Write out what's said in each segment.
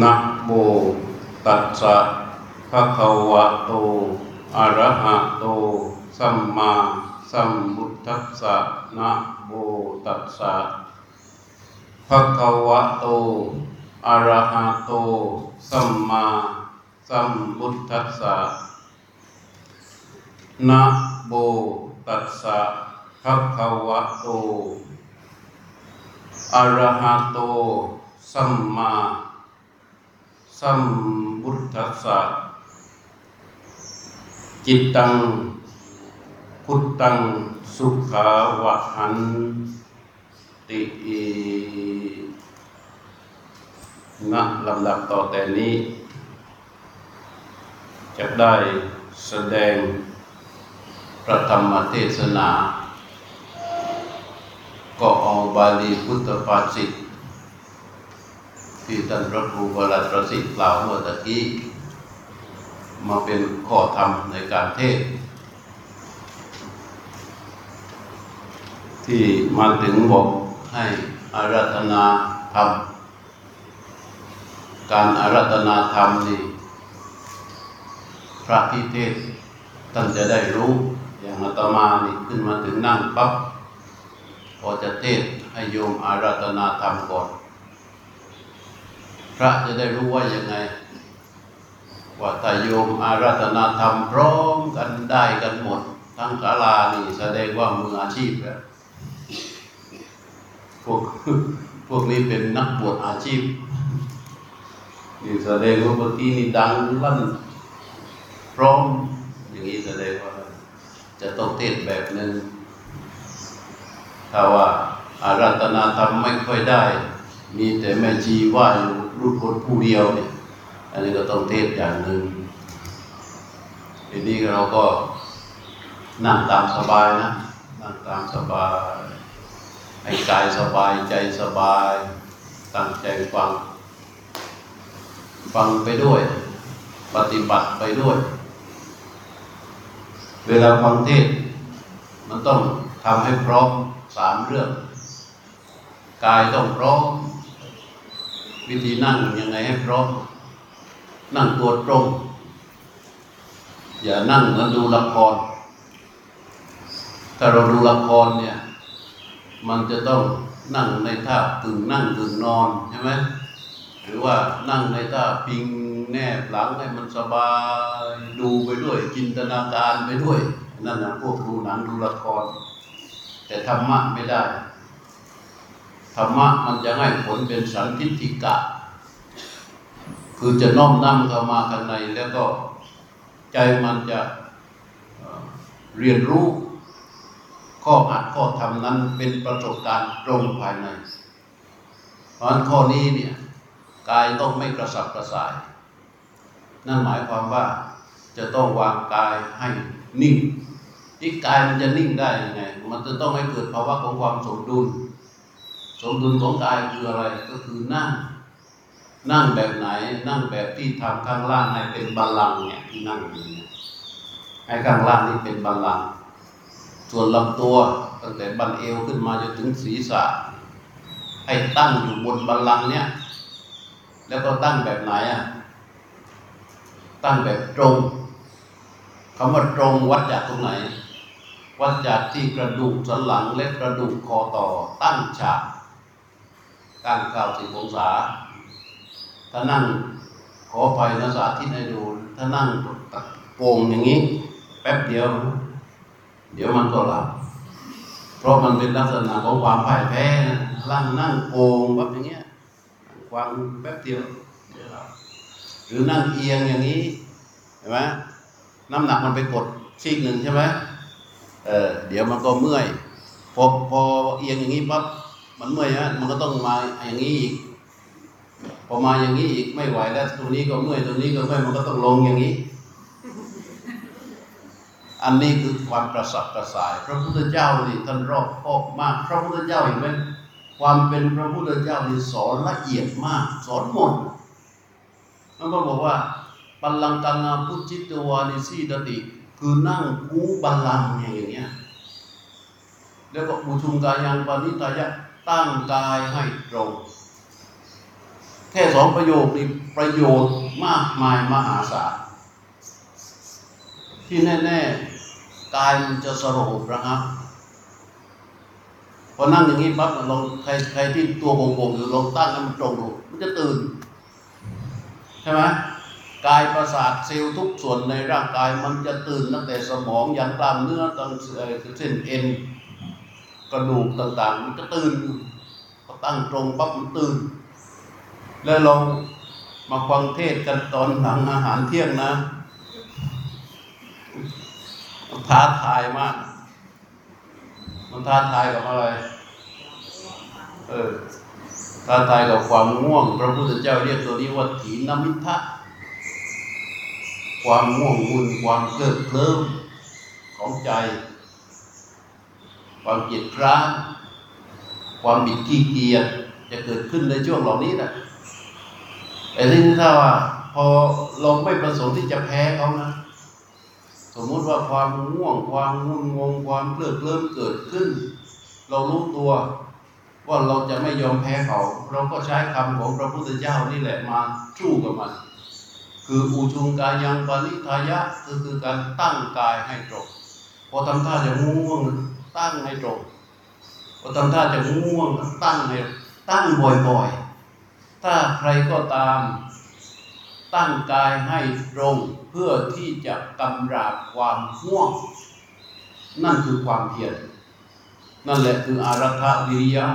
นะโมตัสสะภะคะวะโต อะระหะโต สัมมาสัมพุทธัสสะนะโมตัสสะภะคะวะโต อะระหะโต สัมมาสัมพุทธัสสะนะโมตัสสะภะคะวะโต อะระหะโต สัมมา สัมพุทธัสสะจิตตัง พุทธัง สุขาวะหันติณลำดับต่อแต่นี้ จะได้แสดงพระธรรมเทศนา ก็เอาบาลีพุทธภาษิต ที่ท่านพระครูบรัตประสิทธิ์กล่าวเมื่อตะกี้ มาเป็นข้อธรรมในการเทศ ที่มาถึงบอกให้อารัธนาธรรม การอารัธนาธรรมนี่พระพิเทศท่านจะได้รู้อย่างอาตมานี่ขึ้นมาถึงนั่งปั๊บพอจะเทศให้โยมอารัธนาธรรมก่อน พระจะได้รู้ว่ายังไง ว่าถ้าโยมอารัธนาธรรมพร้อมกันได้กันหมด ทั้งศาลานี่แสดงว่ามืออาชีพแล้วพวกพวกนี้เป็นนักบวชอาชีพนี่แสดงว่าเมื่อกี้นี่ดังลั่นพร้อมอย่างนี้แสดงว่า จะต้องเทศแบบหนึ่งถ้าว่าอารัธนาธรรมไม่ค่อยได้ มีแต่แม่ชีว่าอยู่ รูปคนผู้เดียวเนี่ย อันนี้ก็ต้องเทศอย่างหนึ่งทีนี้เราก็นั่งตามสบายนะ นั่งตามสบาย ให้กายสบายใจสบาย ตั้งใจฟัง ฟังไปด้วย ปฏิบัติไปด้วย เวลาฟังเทศ มันต้องทำให้พร้อมสามเรื่อง กายต้องพร้อม วิธีนั่งยังไงให้พร้อมนั่งตัวตรง อย่านั่งเหมือนดูละคร ถ้าเราดูละครเนี่ย มันจะต้องนั่งในท่ากึ่งนั่งกึ่งนอนใช่ไหมหรือว่านั่งในท่าพิงแนบหลังให้มันสบายดูไปด้วย จินตนาการไปด้วย นั่นนะพวกดูหนังดูละคร แต่ธรรมะไม่ได้ ธรรมะมันจะให้ผลเป็นสันทิฏฐิกะ คือจะน้อมนำเข้ามาข้างในแล้วก็ใจมันจะเรียนรู้ ข้ออัดข้อทำนั้นเป็นประสบการณ์ตรงภายใน เพราะฉะนั้นข้อนี้เนี่ยกายต้องไม่กระสับกระส่าย นั่นหมายความว่าจะต้องวางกายให้นิ่ง ที่กายมันจะนิ่งได้ยังไง มันจะต้องให้เกิดภาวะของความสมดุล สมดุลของกายคืออะไรก็คือนั่ง นั่งแบบไหน นั่งแบบที่ทำข้างล่างให้เป็นบาลังเนี่ยที่นั่งอยู่เนี่ยให้ข้างล่างนี่เป็นบาลังส่วนลำตัวตั้งแต่บันเอวขึ้นมาจนถึงศีรษะ ให้ตั้งอยู่บนบัลลังเนี่ยแล้วก็ตั้งแบบไหนอะตั้งแบบตรงคำว่าตรงวัดจากตรงไหน วัดจากที่กระดูกสันหลังและกระดูกคอต่อตั้งฉาก ตั้งเก้าสิบองศา ถ้านั่งขอไฟนะสาธิตให้ดู ถ้านั่งโกงอย่างนี้ แป๊บเดียว เดี๋ยวมันก็หลับ เพราะมันเป็นลักษณะของความพ่ายแพ้นะร่างนั่งโกงแบบอย่างเงี้ยวางแป๊บเดียวเดี๋ยวหลับหรือนั่งเอียงอย่างนี้เห็นไหมน้ำหนักมันไปกดซีกหนึ่งใช่ไหมเออเดี๋ยวมันก็เมื่อยพอพอเอียงอย่างนี้ปั๊บ มันเมื่อยฮะมันก็ต้องมาอย่างนี้อีกพอมาอย่างนี้อีกไม่ไหวแล้วตรงนี้ก็เมื่อยตรงนี้ก็เมื่อยมันก็ต้องลงอย่างนี้ อันนี้คือความกระสับกระสาย พระพุทธเจ้านี่ท่านรอบคอบมาก พระพุทธเจ้าเห็นไหมความเป็นพระพุทธเจ้านี่สอนละเอียดมาก สอนหมดมันก็บอกว่าบัลลังกังาพุจิตวานิสีดติคือนั่งคูบัลลังอย่างเงี้ยแล้วก็บุชุมกายังปานิตายะ ตั้งกายให้ตรง แค่สองประโยคนี่ประโยชน์มากมายมหาศาลที่แน่ๆกายมันจะสงบระงับพอนั่งอย่างนี้ปั๊บลองใครใครที่ตัวโกงๆอยู่ลองตั้งให้มันตรงดูมันจะตื่นใช่ไหมกายประสาทเซลล์ทุกส่วนในร่างกายมันจะตื่นตั้งแต่สมองยันกล้ามเนื้อตั้งเส้นเอ็น กระดูกต่างๆ มันจะตื่นพอตั้งตรงปั๊บมันตื่น แล้วเรามาฟังเทศกันตอนหลังอาหารเที่ยงนะมันท้าทายมาก มันท้าทายกับอะไร เออ ท้าทายกับความง่วง พระพุทธเจ้าเรียกตัวนี้ว่าถีนมิทะความง่วงมุนความเคลิบเคลิ้มของใจ ความเกียดคร้านความบิดขี้เกียจจะเกิดขึ้นในช่วงเหล่านี้นะแต่ที่นี่ถ้าว่าพอเราไม่ประสงค์ที่จะแพ้เขานะ สมมุติว่าความง่วง ความงุนงง ความเพลิดเพลินเกิดขึ้น เรารู้ตัวว่าเราจะไม่ยอมแพ้เขา เราก็ใช้คำของพระพุทธเจ้านี่แหละมาสู้กับมัน คืออุชุงกายังปณิทายะคือคือการตั้งกายให้ตรงพอทำท่าจะง่วง ตั้งให้ตรงพอทำท่าจะง่วงตั้งให้ตั้งบ่อยๆ ถ้าใครก็ตาม ตั้งกายให้ตรงเพื่อที่จะกำราบความง่วง นั่นคือความเพียรนั่นแหละคืออารัฐวิริยะ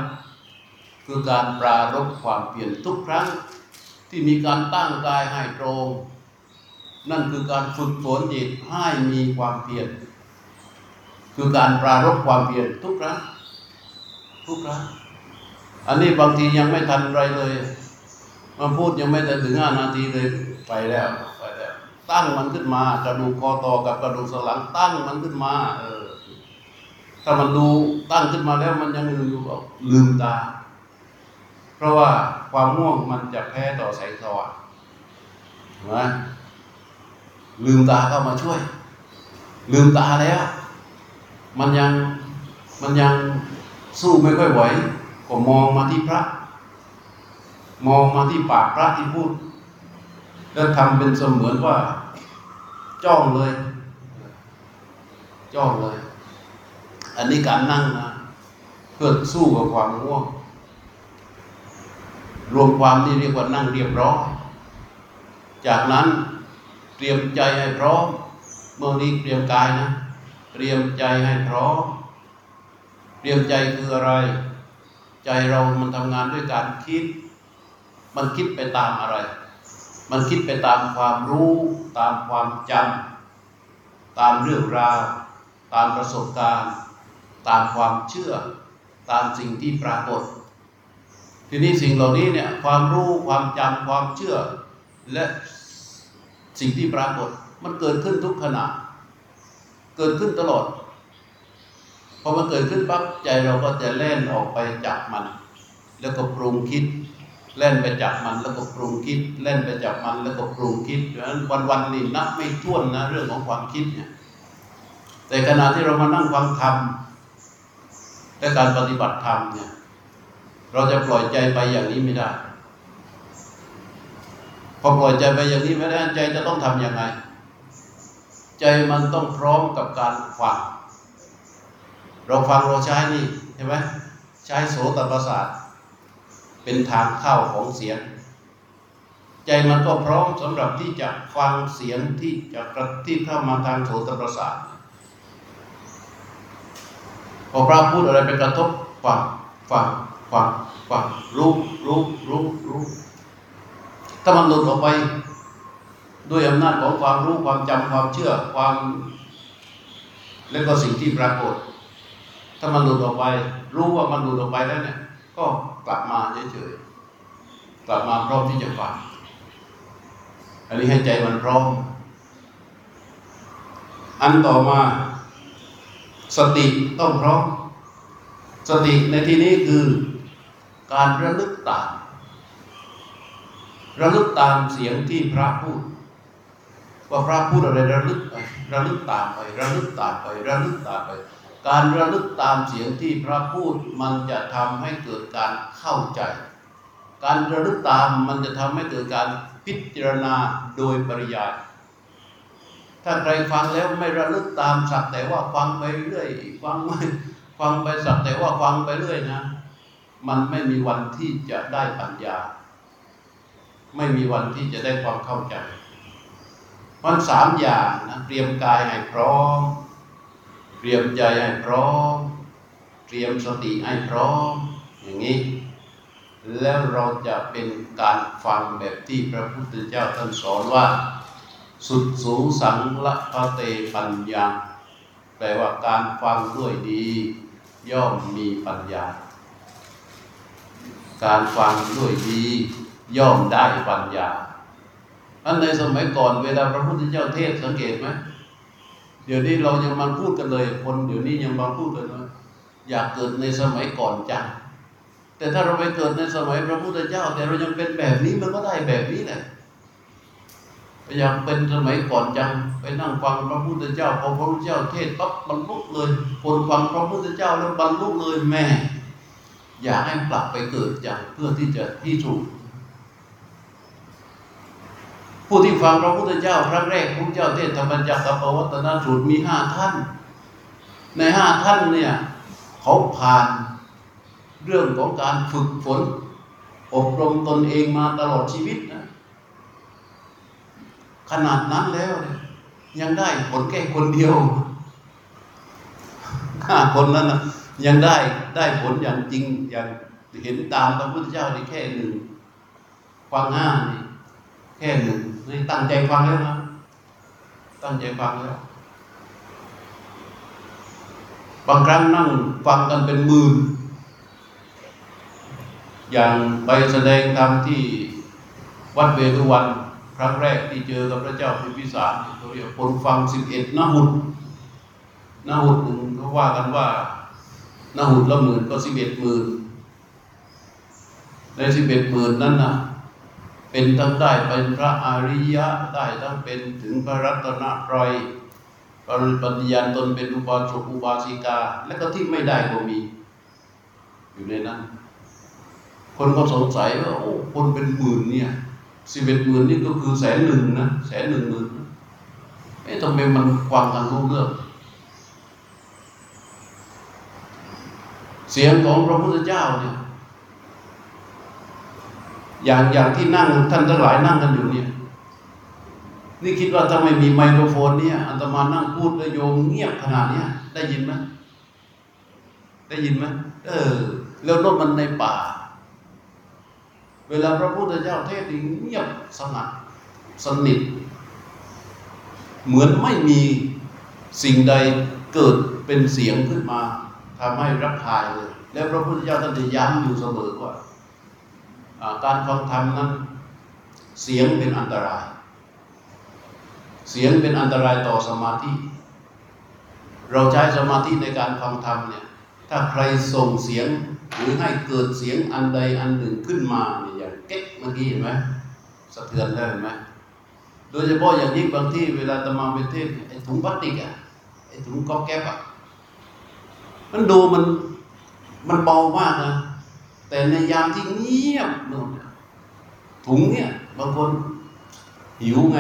คือการปรารบความเปลี่ยนทุกครั้งที่มีการตั้งกายให้ตรง นั่นคือการฝึกฝนจิตให้มีความเพียร คือการปรารบความเพียรทุกครั้งทุกครั้งอันนี้บางทียังไม่ทันไรเลย มาพูดยังไม่ได้ถึงห้านาทีเลยไปแล้วไปแล้ว ตั้งมันขึ้นมากระดูกคอต่อกับกระดูกสันหลังตั้งมันขึ้นมา เออ ถ้ามันดูตั้งขึ้นมาแล้วมันยังลืมอยู่ก็ลืมตา เพราะว่าความง่วงมันจะแพ้ต่อแสงสว่างนไหมลืมตาเข้ามาช่วย ลืมตาแล้ว มันยังมันยังสู้ไม่ค่อยไหวก็มองมาที่พระ มองมาที่ปากพระที่พูด แล้วทำเป็นเสมือนว่า จ้องเลย จ้องเลย อันนี้การนั่งนะเพื่อสู้กับความง่วง รวมความนี่เรียกว่านั่งเรียบร้อย จากนั้นเตรียมใจให้พร้อมเมื่อนี้เตรียมกายนะ เตรียมใจให้พร้อม เตรียมใจคืออะไร ใจเรามันทำงานด้วยการคิด มันคิดไปตามอะไร มันคิดไปตามความรู้ ตามความจำตามเรื่องราว ตามประสบการณ์ ตามความเชื่อ ตามสิ่งที่ปรากฏ ทีนี้สิ่งเหล่านี้เนี่ยความรู้ความจำความเชื่อ และสิ่งที่ปรากฏมันเกิดขึ้นทุกขณะ เกิดขึ้นตลอดพอมันเกิดขึ้นปั๊บใจเราก็จะเล่นออกไปจับมัน แล้วก็ปรุงคิดเล่นไปจับมันแล้วก็ปรุงคิดเล่นไปจับมันแล้วก็ปรุงคิดดังนั้นวันๆนี่นับไม่ถ้วนนะเรื่องของความคิดเนี่ยแต่ขณะที่เรามานั่งฟังธรรมและการปฏิบัติธรรมเนี่ย เราจะปล่อยใจไปอย่างนี้ไม่ได้ พอปล่อยใจไปอย่างนี้ไม่ได้ใจจะต้องทำยังไง ใจมันต้องพร้อมกับการฟังเราฟังเราใช้นี่ใช่ไหมใช้โสตประสาทเป็นทางเข้าของเสียง ใจมันก็พร้อมสำหรับที่จะฟังเสียงที่จะกระที่เข้ามาทางโสตประสาทพอพระพูดอะไรไปกระทบฟังฟังฟังฟังรู้รู้รู้รู้ถ้ามันหลุดออกไป ด้วยอำนาจของความรู้ความจำความเชื่อความ และก็สิ่งที่ปรากฏ ถ้ามันหลุดออกไป รู้ว่ามันหลุดออกไปแล้วเนี่ย ก็กลับมาเฉยๆกลับมาพร้อมที่จะฟังอันนี้ให้ใจมันพร้อม อันต่อมา สติต้องพร้อม สติในที่นี้คือการระลึกตามระลึกตามเสียงที่พระพูด ว่าพระพูดอะไรระลึกไประลึกตามไประลึกตามไประลึกตามไป การระลึกตามเสียงที่พระพูดมันจะทำให้เกิดการเข้าใจ การระลึกตามมันจะทำให้เกิดการพิจารณาโดยปริยายถ้าใครฟังแล้วไม่ระลึกตามสักแต่ว่าฟังไปเรื่อยฟังไม่ฟังไปสักแต่ว่าฟังไปเรื่อยนะ มันไม่มีวันที่จะได้ปัญญา ไม่มีวันที่จะได้ความเข้าใจ มันสามอย่างนะเตรียมกายให้พร้อม เตรียมใจให้พร้อม เตรียมสติให้พร้อม อย่างนี้ แล้วเราจะเป็นการฟังแบบที่พระพุทธเจ้าท่านสอนว่า สุดสูสังละพะเตปัญญาแปลว่าการฟังด้วยดี ย่อมมีปัญญา การฟังด้วยดี ย่อมได้ปัญญา อันในสมัยก่อนเวลาพระพุทธเจ้าเทศสังเกตไหมเดี๋ยวนี้เรายังมาพูดกันเลย คนเดี๋ยวนี้ยังมาพูดกันว่าอยากเกิดในสมัยก่อนจังแต่ถ้าเราไปเกิดในสมัยพระพุทธเจ้า แต่เรายังเป็นแบบนี้มันก็ได้แบบนี้แหละอยากเป็นสมัยก่อนจังไปนั่งฟังพระพุทธเจ้าพอพระพุทธเจ้าเทศปั๊บบรรลุเลยคนฟังพระพุทธเจ้าแล้วบรรลุเลยแม่ อยากให้กลับไปเกิดจังเพื่อที่จะที่ถูก ผู้ที่ฟังพระพุทธเจ้าครั้งแรกพระเจ้าเทศธรรมจักรกับปวัตนสูตรมีห้าท่าน ในห้าท่านเนี่ยเขาผ่านเรื่องของการฝึกฝน อบรมตนเองมาตลอดชีวิตนะขนาดนั้นแล้วยยังได้ผลแค่คนเดียวห้าคนนั้นนะยังได้ได้ผลอย่างจริงอย่างเห็นตามพระพุทธเจ้าในแค่หนึ่งฟังห้านี่ แค่หนึ่งนี่ตั้งใจฟังแล้วนะตั้งใจฟังแล้ว บางครั้งนั่งฟังกันเป็นหมื่นอย่างไปแสดงธรรมที่วัดเวรุวันครั้งแรกที่เจอกับพระเจ้าพิมพิสารเขาเรียกคนฟังสิบเอ็ดนหุดนหุดหนึ่งเขาว่ากันว่านหุดละหมื่นก็สิบเอ็ดหมื่นในสิบเอ็ดหมื่นนั้นนะ เป็นทั้งได้เป็นพระอริยะได้ทั้งเป็นถึงพระรัตนตรัยปริปฏิญาณตนเป็นอุบาสกอุบาสิกา และก็ที่ไม่ได้ก็มี อยู่ในนั้น คนก็สงสัยว่าโอ้คนเป็นหมื่นเนี่ยสิบเอ็ดหมื่นนี่ก็คือแสนหนึ่งนะแสนหนึ่งหมื่นเอ๊ะทำไมมันฟังกันรู้เรื่องเสียงของพระพุทธเจ้าเนี่ย อย่างอย่างที่นั่งท่านทั้งหลายนั่งกันอยู่เนี่ย นี่คิดว่าถ้าไม่มีไมโครโฟนเนี่ยอัตมานั่งพูดแล้วโยมเงียบขนาดเนี้ยได้ยินไหมได้ยินไหมเออ แล้วรถมันในป่า เวลาพระพุทธเจ้าเทศน์เงียบสงัดสนิท เหมือนไม่มีสิ่งใดเกิดเป็นเสียงขึ้นมาทำให้รับคายเลย แล้วพระพุทธเจ้าท่านจะย้ำอยู่เสมอว่า การฟังธรรมนั้น เสียงเป็นอันตราย เสียงเป็นอันตรายต่อสมาธิ เราใช้สมาธิในการฟังธรรมเนี่ย ถ้าใครส่งเสียงหรือให้เกิดเสียงอันใดอันหนึ่งขึ้นมาเนี่ยอย่างเก๊กเมื่อกี้เห็นไหมสะเทือนได้เห็นไหมโดยเฉพาะอย่างยิ่งบางที่เวลาตมาไปเทศไอ้ถุงพลาสติกอะไอ้ถุงก๊อกแก๊บอะมันดูมันมันเบามากนะ แต่ในยามที่เงียบนู่นถุงเนี่ยบางคนหิวไง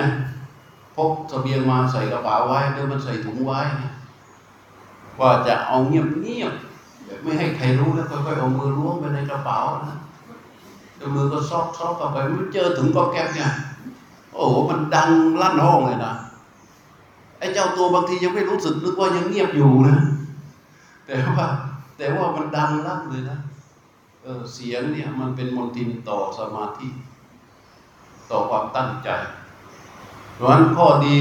พกเสบียงมาใส่กระเป๋าไว้แล้วมันใส่ถุงไว้ ว่าจะเอาเงียบเงียบแบบไม่ให้ใครรู้แล้วค่อยๆเอามือล้วงไปในกระเป๋านะแล้วมือก็ซอกซอกเข้าไปมันเจอถุงก็แก๊บเนี่ย โอ้โหมันดังลั่นห้องเลยนะไอ้เจ้าตัวบางทียังไม่รู้สึกนึกว่ายังเงียบอยู่นะแต่ว่า แต่ว่ามันดังลั่นเลยนะ ออเสียงเนี่ยมันเป็นมนทินต่อสมาธิ ต่อความตั้งใจ เพราะฉะนั้นข้อดี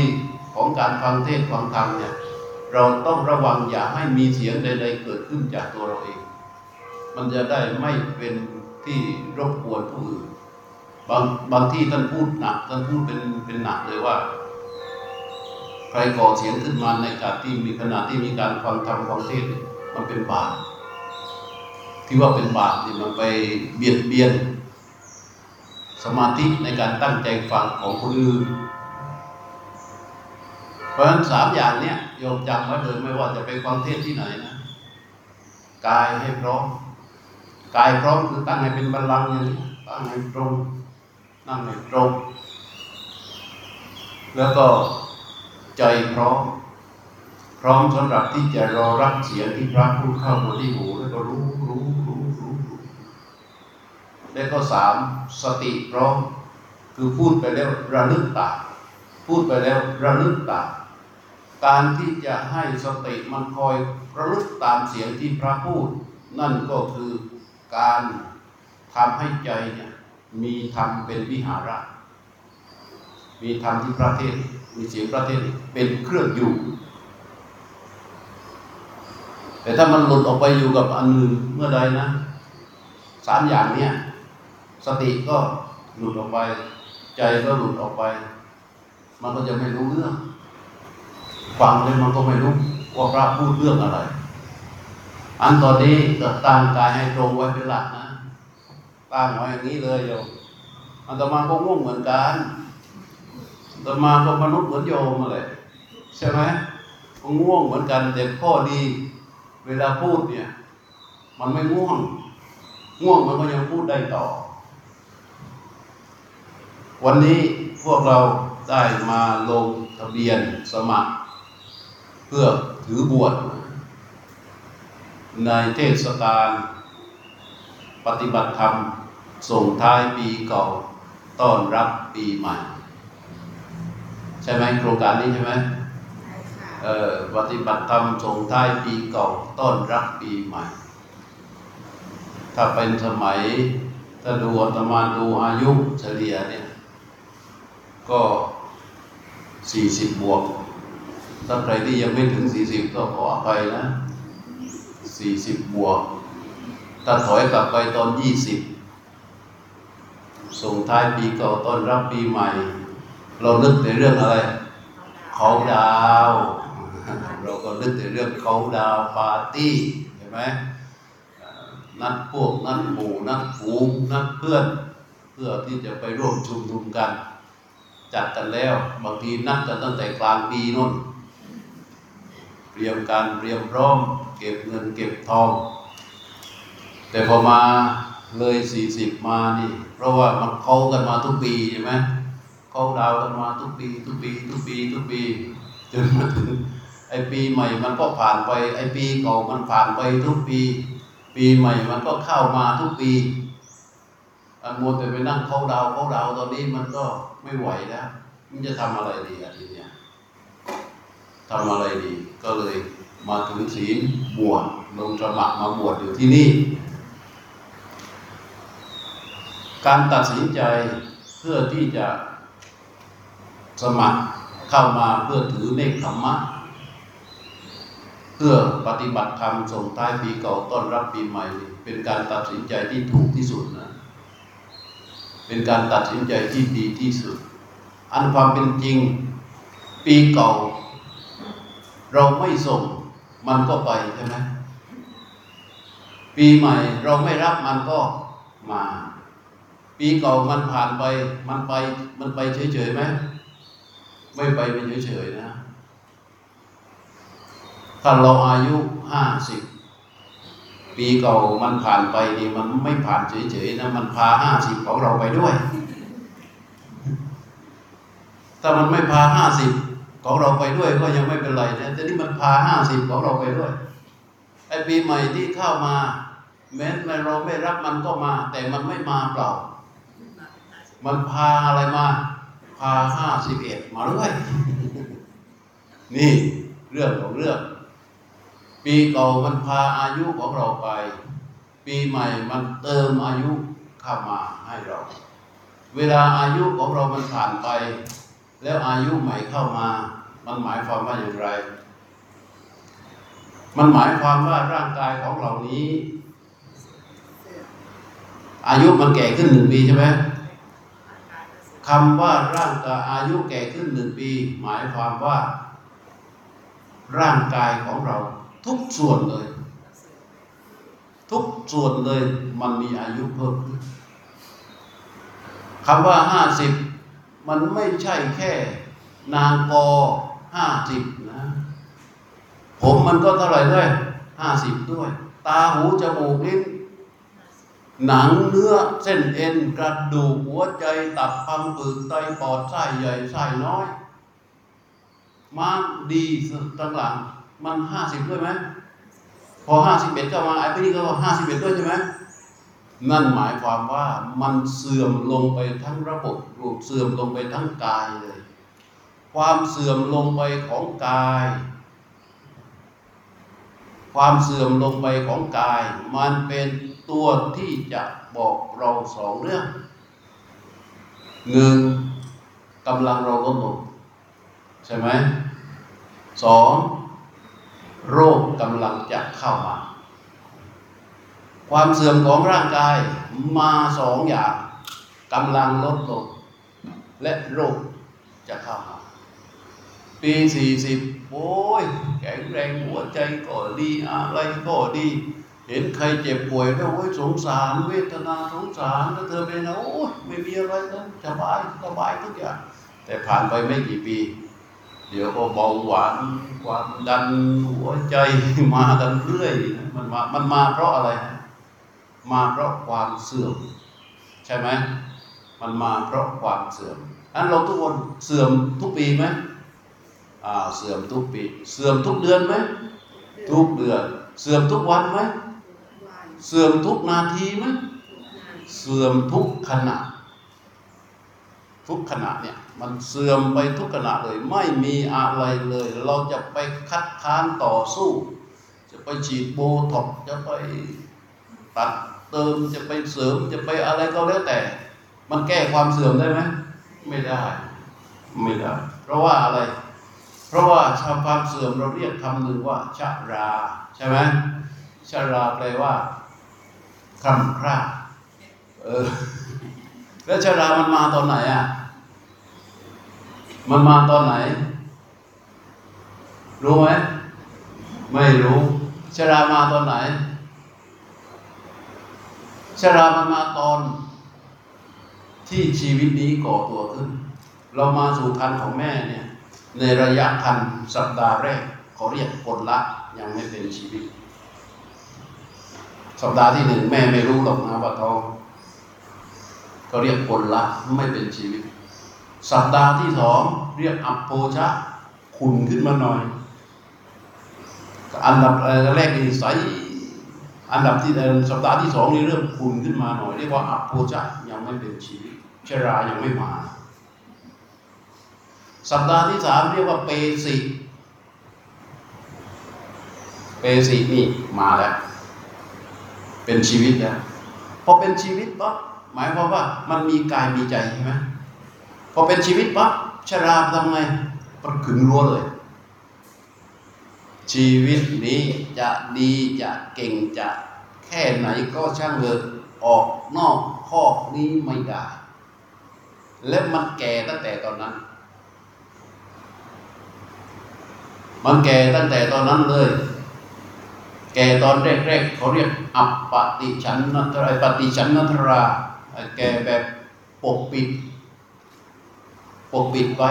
ของการฟังเทศฟังธรรมเนี่ยเราต้องระวังอย่าให้มีเสียงใด ๆ เกิดขึ้นจากตัวเราเอง มันจะได้ไม่เป็นที่รบกวนผู้อื่นบางบางที่ท่านพูดหนักท่านพูดเป็นเป็นหนักเลยว่า ใครก่อเสียงขึ้นมาในการที่มีขณะที่มีการฟังธรรมฟังเทศมันเป็นบาป ที่ว่าเป็นบาปนี่มันไปเบียดเบียน สมาธิในการตั้งใจฟังของคนอื่นเพราะฉะนั้นสามอย่างเนี้ยโยมจำไว้เลยไม่ว่าจะไปฟังเทศที่ไหนนะกายให้พร้อมกายพร้อมคือตั้งให้เป็นบัลลังก์อย่างนี้ตั้งให้ตรงนั่งให้ตรง แล้วก็ใจพร้อม พร้อมสำหรับที่จะรอรับเสียงที่พระพูดเข้ามาที่หูแล้วก็รู้รู้รู้รู้แล้วก็สามสติพร้อมคือพูดไปแล้วระลึกตามพูดไปแล้วระลึกตามการที่จะให้สติมันคอยระลึกตามเสียงที่พระพูด นั่นก็คือการทำให้ใจเนี่ยมีธรรมเป็นวิหาระ มีธรรมที่พระเทศมีเสียงพระเทศเป็นเครื่องอยู่ แต่ถ้ามันหลุดออกไปอยู่กับอันอื่นเมื่อใดนะสามอย่างเนี้ยสติก็หลุดออกไป ใจก็หลุดออกไป มันก็จะไม่รู้เรื่องฟังเลยมันก็ไม่รู้ว่าพระพูดเรื่องอะไร อันตอนนี้ก็ตั้งกายให้ตรงไว้เป็นหลักนะตั้งไว้อย่างนี้เลยโยมอันตมาก็ง่วงเหมือนกันอันตมาก็มนุษย์เหมือนโยมมาเลยใช่ไหมก็ง่วงเหมือนกันแต่ข้อดี เวลาพูดเนี่ย มันไม่ง่วง ง่วงมันก็ยังพูดได้ต่อ วันนี้พวกเราได้มาลงทะเบียนสมัคร เพื่อถือบวชในเทศกาลปฏิบัติธรรม ส่งท้ายปีเก่าต้อนรับปีใหม่ ใช่ไหมโครงการนี้ใช่ไหม ออปฏิบัติธรรมส่งท้ายปีเก่าต้อนรับปีใหม่ ถ้าเป็นสมัยถ้าดูอาตมาดูอายุเฉลี่ยเนี่ย ก็สี่สิบบวก ถ้าใครที่ยังไม่ถึงสี่สิบก็ขออภัยนะสี่สิบบวก ถ้าถอยกลับไปตอนยี่สิบส่งท้ายปีเก่าต้อนรับปีใหม่ เรานึกในเรื่องอะไร เขาดาว เราก็นึกในเรื่องเขาดาวปาร์ตี้เห็นไหมเอ่อนัดพวกนัดหมู่นัดฝูงนัดเพื่อน เพื่อที่จะไปร่วมชุมนุมกัน จัดกันแล้ว บางทีนัดกันตั้งแต่กลางปีนู่นเตรียมการเตรียมพร้อม เก็บเงินเก็บทอง แต่พอมาเลยสี่สิบมานี่ เพราะว่ามันเข้ากันมาทุกปีใช่ไหมเข้าดาวกันมาทุกปี ทุกปี ทุกปี ทุกปีจนมาถึง ไอปีใหม่มันก็ผ่านไป ไอปีเก่ามันผ่านไปทุกปี ปีใหม่มันก็เข้ามาทุกปีอันมัวแต่ไปนั่งเข้าดาวเข้าดาวตอนนี้มันก็ไม่ไหวแล้วมันจะทำอะไรดีอะทีเนี้ยทำอะไรดี ก็เลยมาถึงศีลบวชลงสมัครมาบวชอยู่ที่นี่ การตัดสินใจเพื่อที่จะสมัครเข้ามาเพื่อถือเนคขมมะ เพื่อปฏิบัติธรรมส่งท้ายปีเก่าต้อนรับปีใหม่ เป็นการตัดสินใจที่ถูกที่สุดนะเป็นการตัดสินใจที่ดีที่สุด อันความเป็นจริงปีเก่า เราไม่ส่งมันก็ไปใช่ไหมปีใหม่เราไม่รับมันก็มา ปีเก่ามันผ่านไป มันไป มันไปเฉยๆไหมไม่ไปเป็นเฉยๆนะ ถ้าเราอายุห้าสิบปีเก่ามันผ่านไปนี่มันไม่ผ่านเฉยๆนะมันพาห้าสิบของเราไปด้วย ถ้ามันไม่พาห้าสิบของเราไปด้วยก็ยังไม่เป็นไรนะแต่นี่มันพาห้าสิบของเราไปด้วยไอ้ปีใหม่ที่เข้ามา แม้เราไม่รับมันก็มา แต่มันไม่มาเปล่า มันพาอะไรมา พาห้าสิบเอ็ดมาด้วย นี่เรื่องของเรื่อง ปีเก่ามันพาอายุของเราไป ปีใหม่มันเติมอายุเข้ามาให้เรา เวลาอายุของเรามันผ่านไป แล้วอายุใหม่เข้ามา มันหมายความว่าอย่างไร มันหมายความว่าร่างกายของเหล่านี้ อายุมันแก่ขึ้นหนึ่งปีใช่ไหมคำว่าร่างกายอายุแก่ขึ้นหนึ่งปี หมายความว่า ร่างกายของเรา ทุกส่วนเลย ทุกส่วนเลยมันมีอายุเพิ่มขึ้นคำว่าห้าสิบมันไม่ใช่แค่ นางกอห้าสิบนะ ผมมันก็เท่าไหร่ด้วยห้าสิบด้วย ตาหูจมูกลิ้นหนังเนื้อเส้นเอ็นกระดูกหัวใจตับพังผืดไตปอดไส้ใหญ่ไส้น้อยมาดีต่างหลัง มันห้าสิบด้วยไหมพอห้าสิบเอ็ดก็มาไอ้พวกนี้ก็ห้าสิบเอ็ดด้วยใช่ไหมนั่นหมายความว่ามันเสื่อมลงไปทั้งระบบรูปเสื่อมลงไปทั้งกายเลย ความเสื่อมลงไปของกาย ความเสื่อมลงไปของกาย มันเป็นตัวที่จะบอกเราสองเรื่องหนึ่งกำลังเราลดลงใช่ไหมสอง โรคกำลังจะเข้ามา ความเสื่อมของร่างกายมาสองอย่างกำลังลดลง และโรคจะเข้ามา ปีสี่สิบโอ้ยแข็งแรงหัวใจก็ดีอะไรก็ดี เห็นใครเจ็บป่วยแล้วโอ้ยสงสารเวทนาสงสารถ้าเธอเป็นนะโอ้ยไม่มีอะไรแล้วสบายสบายทุกอย่าง แต่ผ่านไปไม่กี่ปี เดี๋ยวก็เบาหวานความดันหัวใจมากันเรื่อยมันมามันมาเพราะอะไร มาเพราะความเสื่อม ใช่ไหมมันมาเพราะความเสื่อมนั้นเราทุกคนเสื่อมทุกปีไหมอ่าเสื่อมทุกปี เสื่อมทุกเดือนไหมทุกเดือน เสื่อมทุกวันไหมเสื่อมทุกนาทีไหมเสื่อมทุกขณะ ทุกขณะเนี่ย มันเสื่อมไปทุกขณะเลย ไม่มีอะไรเลย เราจะไปคัดค้านต่อสู้ จะไปฉีดโบท็อกจะไปตัดเติมจะไปเสริมจะไปอะไรก็แล้วแต่ มันแก้ความเสื่อมได้ไหมไม่ได้ ไม่ได้ เพราะว่าอะไร เพราะว่าชาวความเสื่อมเราเรียกคำหนึ่งว่าชราใช่ไหมชราแปลว่าคำคร่าเออแล้วชรามันมาตอนไหนอะ มันมาตอนไหน รู้ไหมไม่รู้ชรามาตอนไหนชรามันมาตอนที่ชีวิตนี้ก่อตัวขึ้น เรามาสู่คันของแม่เนี่ย ในระยะคันสัปดาห์แรกเขาเรียกคนละยังไม่เป็นชีวิต สัปดาห์ที่หนึ่งแม่ไม่รู้หรอกนะว่าท้องเขาเรียกคนละไม่เป็นชีวิต สัปดาห์ที่สองเรียกอัปโปชะขุนขึ้นมาหน่อย อันดับแรกนี่ใสอันดับที่สัปดาห์ที่สองนี่เริ่มขุนขึ้นมาหน่อย เรียกว่าอัปโปชะยังไม่เป็นชีวิตชรายังไม่มา สัปดาห์ที่สามเรียกว่าเปสิเปสินี่มาแล้ว เป็นชีวิตแล้วพอเป็นชีวิตปั๊บหมายความว่ามันมีกายมีใจใช่ไหม พอเป็นชีวิตปั๊บชราทำไงมันขึงรั้วเลย ชีวิตนี้จะดีจะเก่งจะแค่ไหนก็ช่างเถอะออกนอกข้อกนี้ไม่ได้ และมันแก่ตั้งแต่ตอนนั้น มันแก่ตั้งแต่ตอนนั้นเลย แก่ตอนแรกๆเขาเรียกอัปปติชันนัตราปฏิชันนัตรา แก่แบบปกปิด กปิดไว้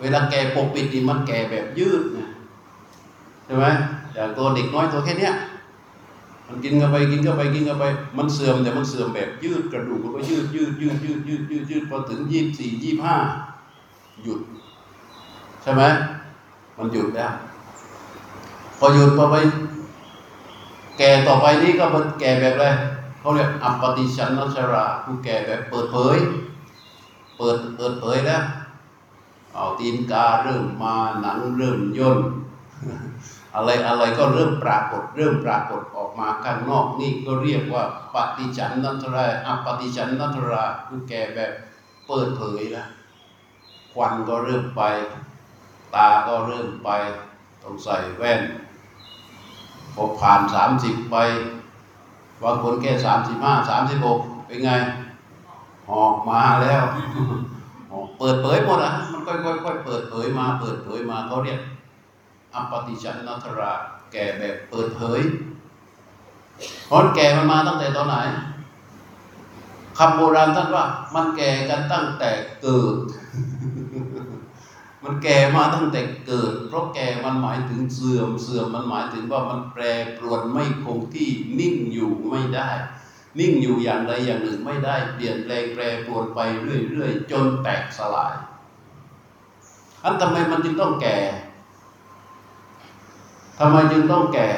เวลาแก่ปกปิดนี่มันแก่แบบยืดนะใช่ไหมอย่างตัวเด็กน้อยตัวแค่เนี้ยมันกินกันไปกินกันไปกินกันไป มันเสื่อมแต่มันเสื่อมแบบยืดกระดูกมันก็ยืดยืดยืดยืดยืดยืดยืดพอถึงยี่สี่ยี่ห้าหยุด ใช่ไหมมันหยุดแล้วพอหยุดพอไป แก่ต่อไปนี้ก็มันแก่แบบอะไรเขาเรียกอัปปติชันนชราคือแก่แบบเปิดเผย เปิดเปิดเผยแล้ว เอาตีนกาเริ่มมาหนังเริ่มย่นอะไรอะไรก็เริ่มปรากฏ เริ่มปรากฏออกมาข้างนอกนี่ก็เรียกว่าปฏิชันนัทราอปฏิชันนัทราคือแก่แบบเปิดเผยแล้วควันก็เริ่มไป ตาก็เริ่มไป ต้องใส่แว่นพอผ่านสามสิบไปบางคนแค่สามสิบห้าสามสิบหกเป็นไง ออกมาแล้ว เปิดเผยหมดอะมันค่อยๆเปิดเผยมา เปิดเผยมาเขาเรียกอัปติชันนัทราแก่แบบเปิดเผยเพราะแก่มันมาตั้งแต่ตอนไหนคำโบราณท่านว่า มันแก่กันตั้งแต่เกิด มันแก่มาตั้งแต่เกิด เพราะแก่มันหมายถึงเสื่อมเสื่อมมันหมายถึงว่ามันแปรปรวนไม่คงที่นิ่งอยู่ไม่ได้ นิ่งอยู่อย่างใดอย่างหนึ่งไม่ได้เปลี่ยนแปลงแปรปรวนไปเรื่อยๆ จนแตกสลายอันทำไมมันจึงต้องแก่ทำไมจึงต้องแก่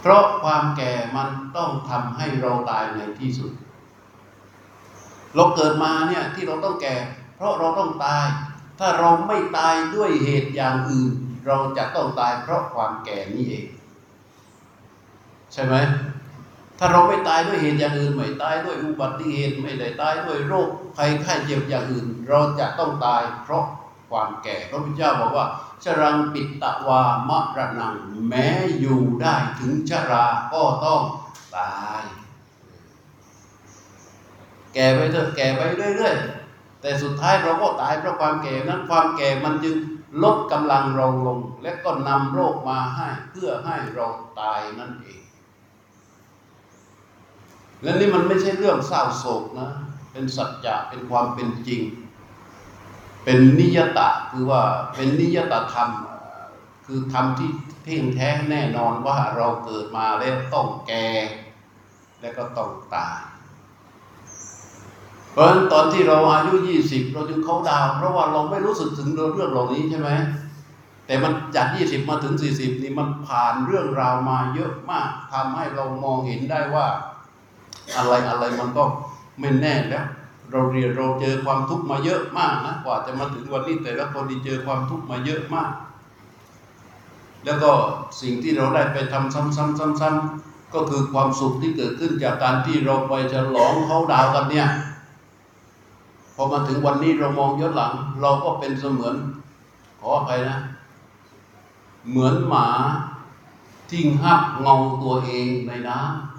เพราะความแก่มันต้องทำให้เราตายในที่สุด เราเกิดมาเนี่ยที่เราต้องแก่ เพราะเราต้องตาย ถ้าเราไม่ตายด้วยเหตุอย่างอื่น เราจะต้องตายเพราะความแก่นี่เอง ใช่ไหม ถ้าเราไม่ตายด้วยเหตุอย่างอื่นไม่ตายด้วยอุบัติเหตุไม่ได้ตายด้วยโรคภัยไข้เจ็บอย่างอื่น เราจะต้องตายเพราะความแก่พระพุทธเจ้าบอกว่า ชรังปิตวามะระนัง แม้อยู่ได้ถึงชราก็ต้องตาย แก่ไปเถอะแก่ไปเรื่อยๆ แต่สุดท้ายเราก็ตายเพราะความแก่นั้นความแก่มันจึงลดกำลังเราลง และก็นำโรคมาให้เพื่อให้เราตายนั่นเอง และนี่มันไม่ใช่เรื่องเศร้าโศกนะ เป็นสัจจะเป็นความเป็นจริง เป็นนิยตะคือว่าเป็นนิยตธรรม คือธรรมที่เที่ยงแท้แน่นอนว่าเราเกิดมาแล้วต้องแก่และก็ต้องตาย เพราะฉะนั้นตอนที่เราอายุยี่สิบเราจึงเขาดาวเพราะว่าเราไม่รู้สึกถึงเรื่องเหล่านี้ใช่ไหมแต่มันจากยี่สิบมาถึงสี่สิบนี่มันผ่านเรื่องราวมาเยอะมากทำให้เรามองเห็นได้ว่า อะไรอะไรมันก็ไม่แน่แล้ว เราเรียนเราเจอความทุกข์มาเยอะมากนะกว่าจะมาถึงวันนี้แต่ละคนที่เจอความทุกข์มาเยอะมาก แล้วก็สิ่งที่เราได้ไปทำซ้ำๆๆๆก็คือความสุขที่เกิดขึ้นจากการที่เราไปฉลองเขาดาวกันเนี่ย พอมาถึงวันนี้เรามองย้อนหลัง เราก็เป็นเสมือน ขออภัยนะ เหมือนหมา ที่หับเงาตัวเองในน้ำ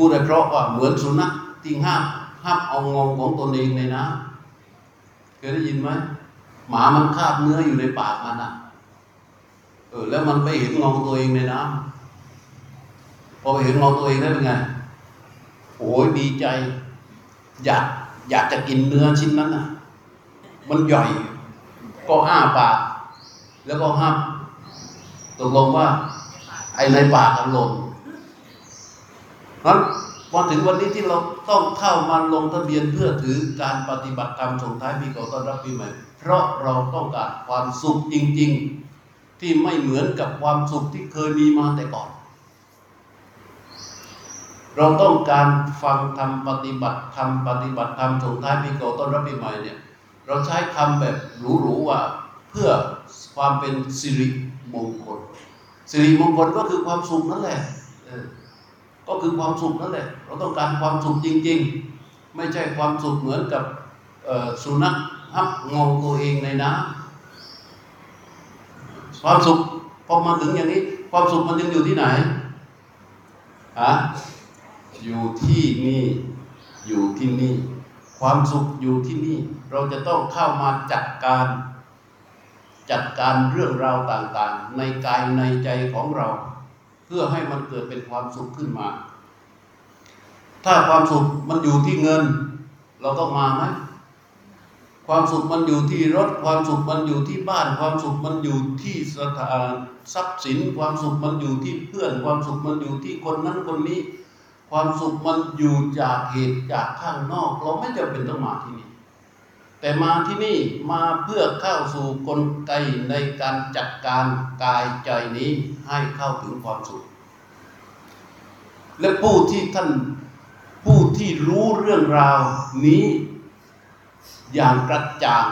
พูดได้เพราะว่าเหมือนสุนัขที่ห้ามห้ามเอางงของตนเองในน้ำเคยได้ยินไหมหมามันคาบเนื้ออยู่ในปากมันอะเออแล้วมันไปเห็นงงตัวเองในน้ำพอไปเห็นงงตัวเองได้เป็นไงโอ้ยดีใจ อยากอยากจะกินเนื้อชิ้นนั้นน่ะ มันใหญ่ ก็อ้าปาก แล้วก็ห้ามตกลงว่า ไอ้ในปากมันหล่น นั้นพอถึงวันนี้ที่เราต้องเข้ามาลงทะเบียนเพื่อถือการปฏิบัติธรรมส่งท้ายปีเก่าต้อนรับปีใหม่ เพราะเราต้องการความสุขจริง ๆ ที่ไม่เหมือนกับความสุขที่เคยมีมาแต่ก่อน เราต้องการฟังธรรมปฏิบัติธรรมปฏิบัติธรรมส่งท้ายปีเก่าต้อนรับปีใหม่เนี่ย เราใช้คำแบบหรูๆว่าเพื่อความเป็นสิริมงคลสิริมงคลก็คือความสุขนั่นแหละ ก็คือความสุขนั่นแหละ เราต้องการความสุขจริง ๆ ไม่ใช่ความสุขเหมือนกับสุนัขฮับงงตัวเองในน้ำความสุขพอมาถึงอย่างนี้ ความสุขมันยังอยู่ที่ไหนฮะอยู่ที่นี่อยู่ที่นี่ ความสุขอยู่ที่นี่ เราจะต้องเข้ามาจัดการจัดการเรื่องราวต่างๆ ในกายในใจของเรา พื่อให้มันเกิดเป็นความสุขขึ้นมา ถ้าความสุขมันอยู่ที่เงิน เราต้องมาไหมความสุขมันอยู่ที่รถ ความสุขมันอยู่ที่บ้าน ความสุขมันอยู่ที่สถานทรัพย์สิน ความสุขมันอยู่ที่เพื่อน ความสุขมันอยู่ที่คนนั้นคนนี้ ความสุขมันอยู่จากเหตุจากข้างนอก เราไม่จำเป็นต้องมาที่นี่ แต่มาที่นี่มาเพื่อเข้าสู่กลไกในการจัดการกายใจนี้ให้เข้าถึงความสุข และผู้ที่ท่านผู้ที่รู้เรื่องราวนี้อย่างกระจ่าง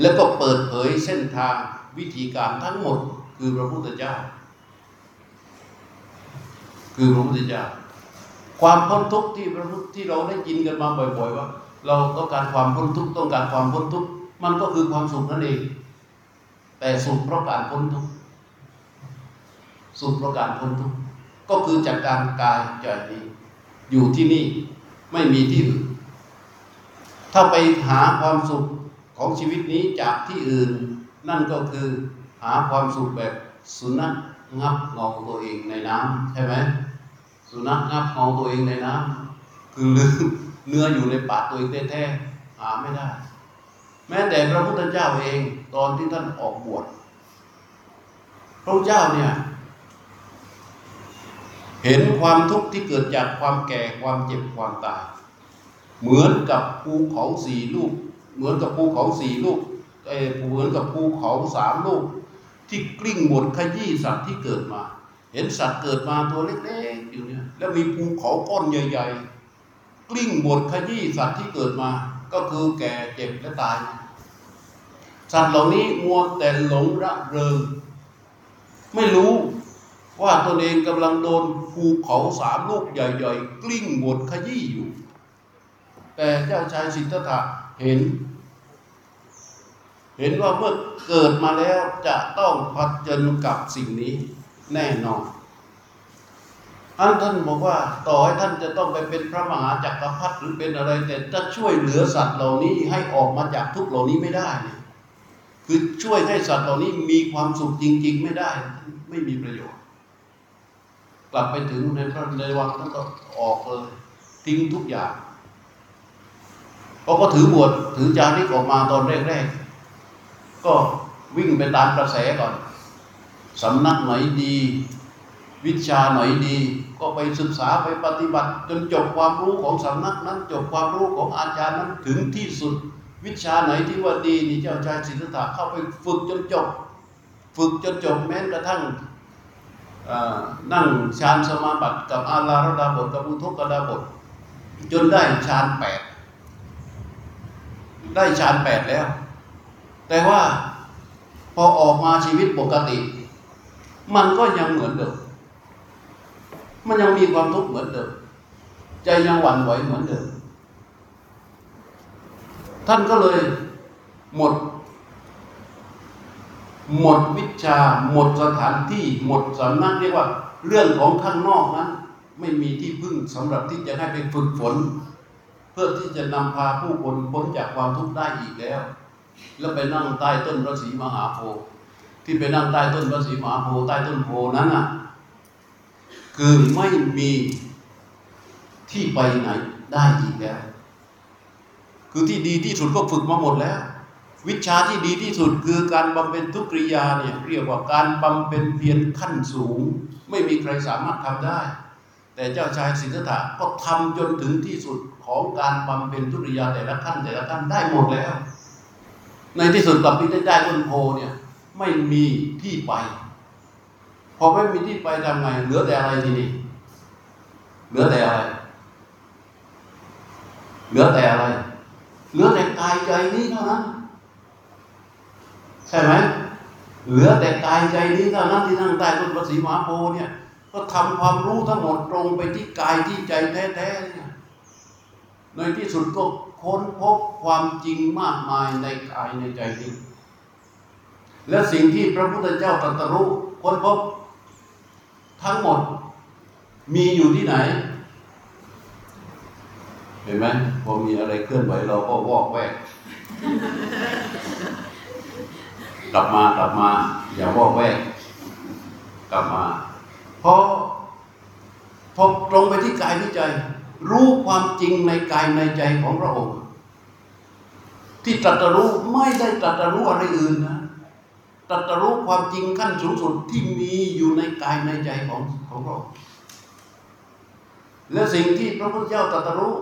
แล้วก็เปิดเผยเส้นทางวิธีการทั้งหมดคือพระพุทธเจ้า คือพระพุทธเจ้า ความพ้นทุกข์ที่พระพุทธที่เราได้ยินกันมาบ่อย ๆ ว่า เราต้องการความพ้นทุกข์ต้องการความพ้นทุกข์มันก็คือความสุขนั่นเอง แต่สุขเพราะการพ้นทุกข์สุขเพราะการพ้นทุกข์ก็คือจากการกายใจนี้ อยู่ที่นี่ไม่มีที่อื่น ถ้าไปหาความสุขของชีวิตนี้จากที่อื่น นั่นก็คือหาความสุขแบบสุนัขงับงอตัวเองในน้ำใช่ไหมสุนัขงับงอตัวเองในน้ำคือลืม เนื้ออยู่ในปากตัวเองแท้ๆหาไม่ได้ แม้แต่พระพุทธเจ้าเองตอนที่ท่านออกบวชพระพุทธเจ้าเนี่ย เห็นความทุกข์ที่เกิดจากความแก่ความเจ็บความตาย เหมือนกับภูเขาสี่ลูก เหมือนกับภูเขาสี่ลูกเออเหมือนกับภูเขาสามลูก ที่กลิ้งบดขยี้สัตว์ที่เกิดมา เห็นสัตว์เกิดมาตัวเล็กๆอยู่เนี่ยแล้วมีภูเขาก้อนใหญ่ ๆ กลิ้งบดขยี้สัตว์ที่เกิดมา ก็คือแก่เจ็บและตาย สัตว์เหล่านี้มัวแต่หลงระเริง ไม่รู้ว่าตนเองกำลังโดนภูเขาสามลูกใหญ่ๆ กลิ้งบดขยี้อยู่ แต่เจ้าชายสิทธัตถะเห็น เห็นว่าเมื่อเกิดมาแล้วจะต้องพัดเจนกับสิ่งนี้แน่นอน อันท่านบอกว่าต่อให้ท่านจะต้องไปเป็นพระมหาจักรพรรดิหรือเป็นอะไร แต่จะช่วยเหลือสัตว์เหล่านี้ให้ออกมาจากทุกเหล่านี้ไม่ได้เนี่ยคือช่วยให้สัตว์เหล่านี้มีความสุขจริง ๆ ไม่ได้ ไม่มีประโยชน์ กลับไปถึงในพระในวังท่านก็ออกเลยทิ้งทุกอย่างเพราก็ถือบวชถือจาริกออกมาตอนแรกๆก็วิ่งไปตามกระแสก่อนสำนักไหนดี วิชาไหนดี ก็ไปศึกษาไปปฏิบัติ จนจบความรู้ของสำนักนั้น จบความรู้ของอาจารย์นั้นถึงที่สุด วิชาไหนที่ว่าดีนี่เจ้าชายสิทธัตถะเข้าไปฝึกจนจบ ฝึกจนจบแม้กระทั่งนั่งฌานสมาบัติกับอาลาระดาบทกับอุทกดาบท จนได้ฌานแปดได้ฌานแปดแล้ว แต่ว่าพอออกมาชีวิตปกติ มันก็ยังเหมือนเดิม มันยังมีความทุกข์เหมือนเดิม ใจยังหวั่นไหวเหมือนเดิม ท่านก็เลยหมด หมดวิชา หมดสถานที่ หมดสำนักเรียกว่า เรื่องของข้างนอกนั้นไม่มีที่พึ่งสำหรับที่จะให้ไปฝึกฝน เพื่อที่จะนำพาผู้คนพ้นจากความทุกข์ได้อีกแล้ว แล้วไปนั่งใต้ต้นพระศรีมหาโพธิ์ที่ไปนั่งใต้ต้นพระศรีมหาโพธิ์ใต้ต้นโพนั้นน่ะ คือไม่มีที่ไปไหนได้อีกแล้ว คือที่ดีที่สุดก็ฝึกมาหมดแล้ว วิชาที่ดีที่สุดคือการบำเพ็ญทุกริยาเนี่ยเรียกว่าการบำเพ็ญเพียรขั้นสูง ไม่มีใครสามารถทำได้ แต่เจ้าชายสิทธัตถะก็ทำจนถึงที่สุดของการบำเพ็ญทุกริยาแต่ละขั้นแต่ละขั้นได้หมดแล้ว ในที่สุดกับพิจได้ต้นโพเนี่ยไม่มีที่ไป พอไม่มีที่ไปทำไงเหลือแต่อะไรทีนี้เหลือแต่อะไร เหลือแต่อะไร เหลือแต่กายใจนี้เท่านั้น ใช่ไหมเหลือแต่กายใจนี้เท่านั้นที่นั่งใต้ต้นพระศรีมหาโพธิ์เนี่ย ก็ทำความรู้ทั้งหมดตรงไปที่กายที่ใจแท้ๆเนี่ยในที่สุดก็ค้นพบความจริงมากมายในกายในใจนี้และสิ่งที่พระพุทธเจ้าตรัสรู้ค้นพบ ทั้งหมดมีอยู่ที่ไหน เห็นไหมพอมีอะไรเคลื่อนไหวเราก็วอกแวกกลับมากลับมา อย่าวอกแวกกลับมาพอพอตรงไปที่กายที่ใจ รู้ความจริงในกายในใจของพระองค์ ที่ตรัสรู้ไม่ได้ตรัสรู้อะไรอื่นนะ ตรัสรู้ความจริงขั้นสูงสุดที่มีอยู่ในกายในใจของของพระองค์และสิ่งที่พระพุทธเจ้าตรัสรู้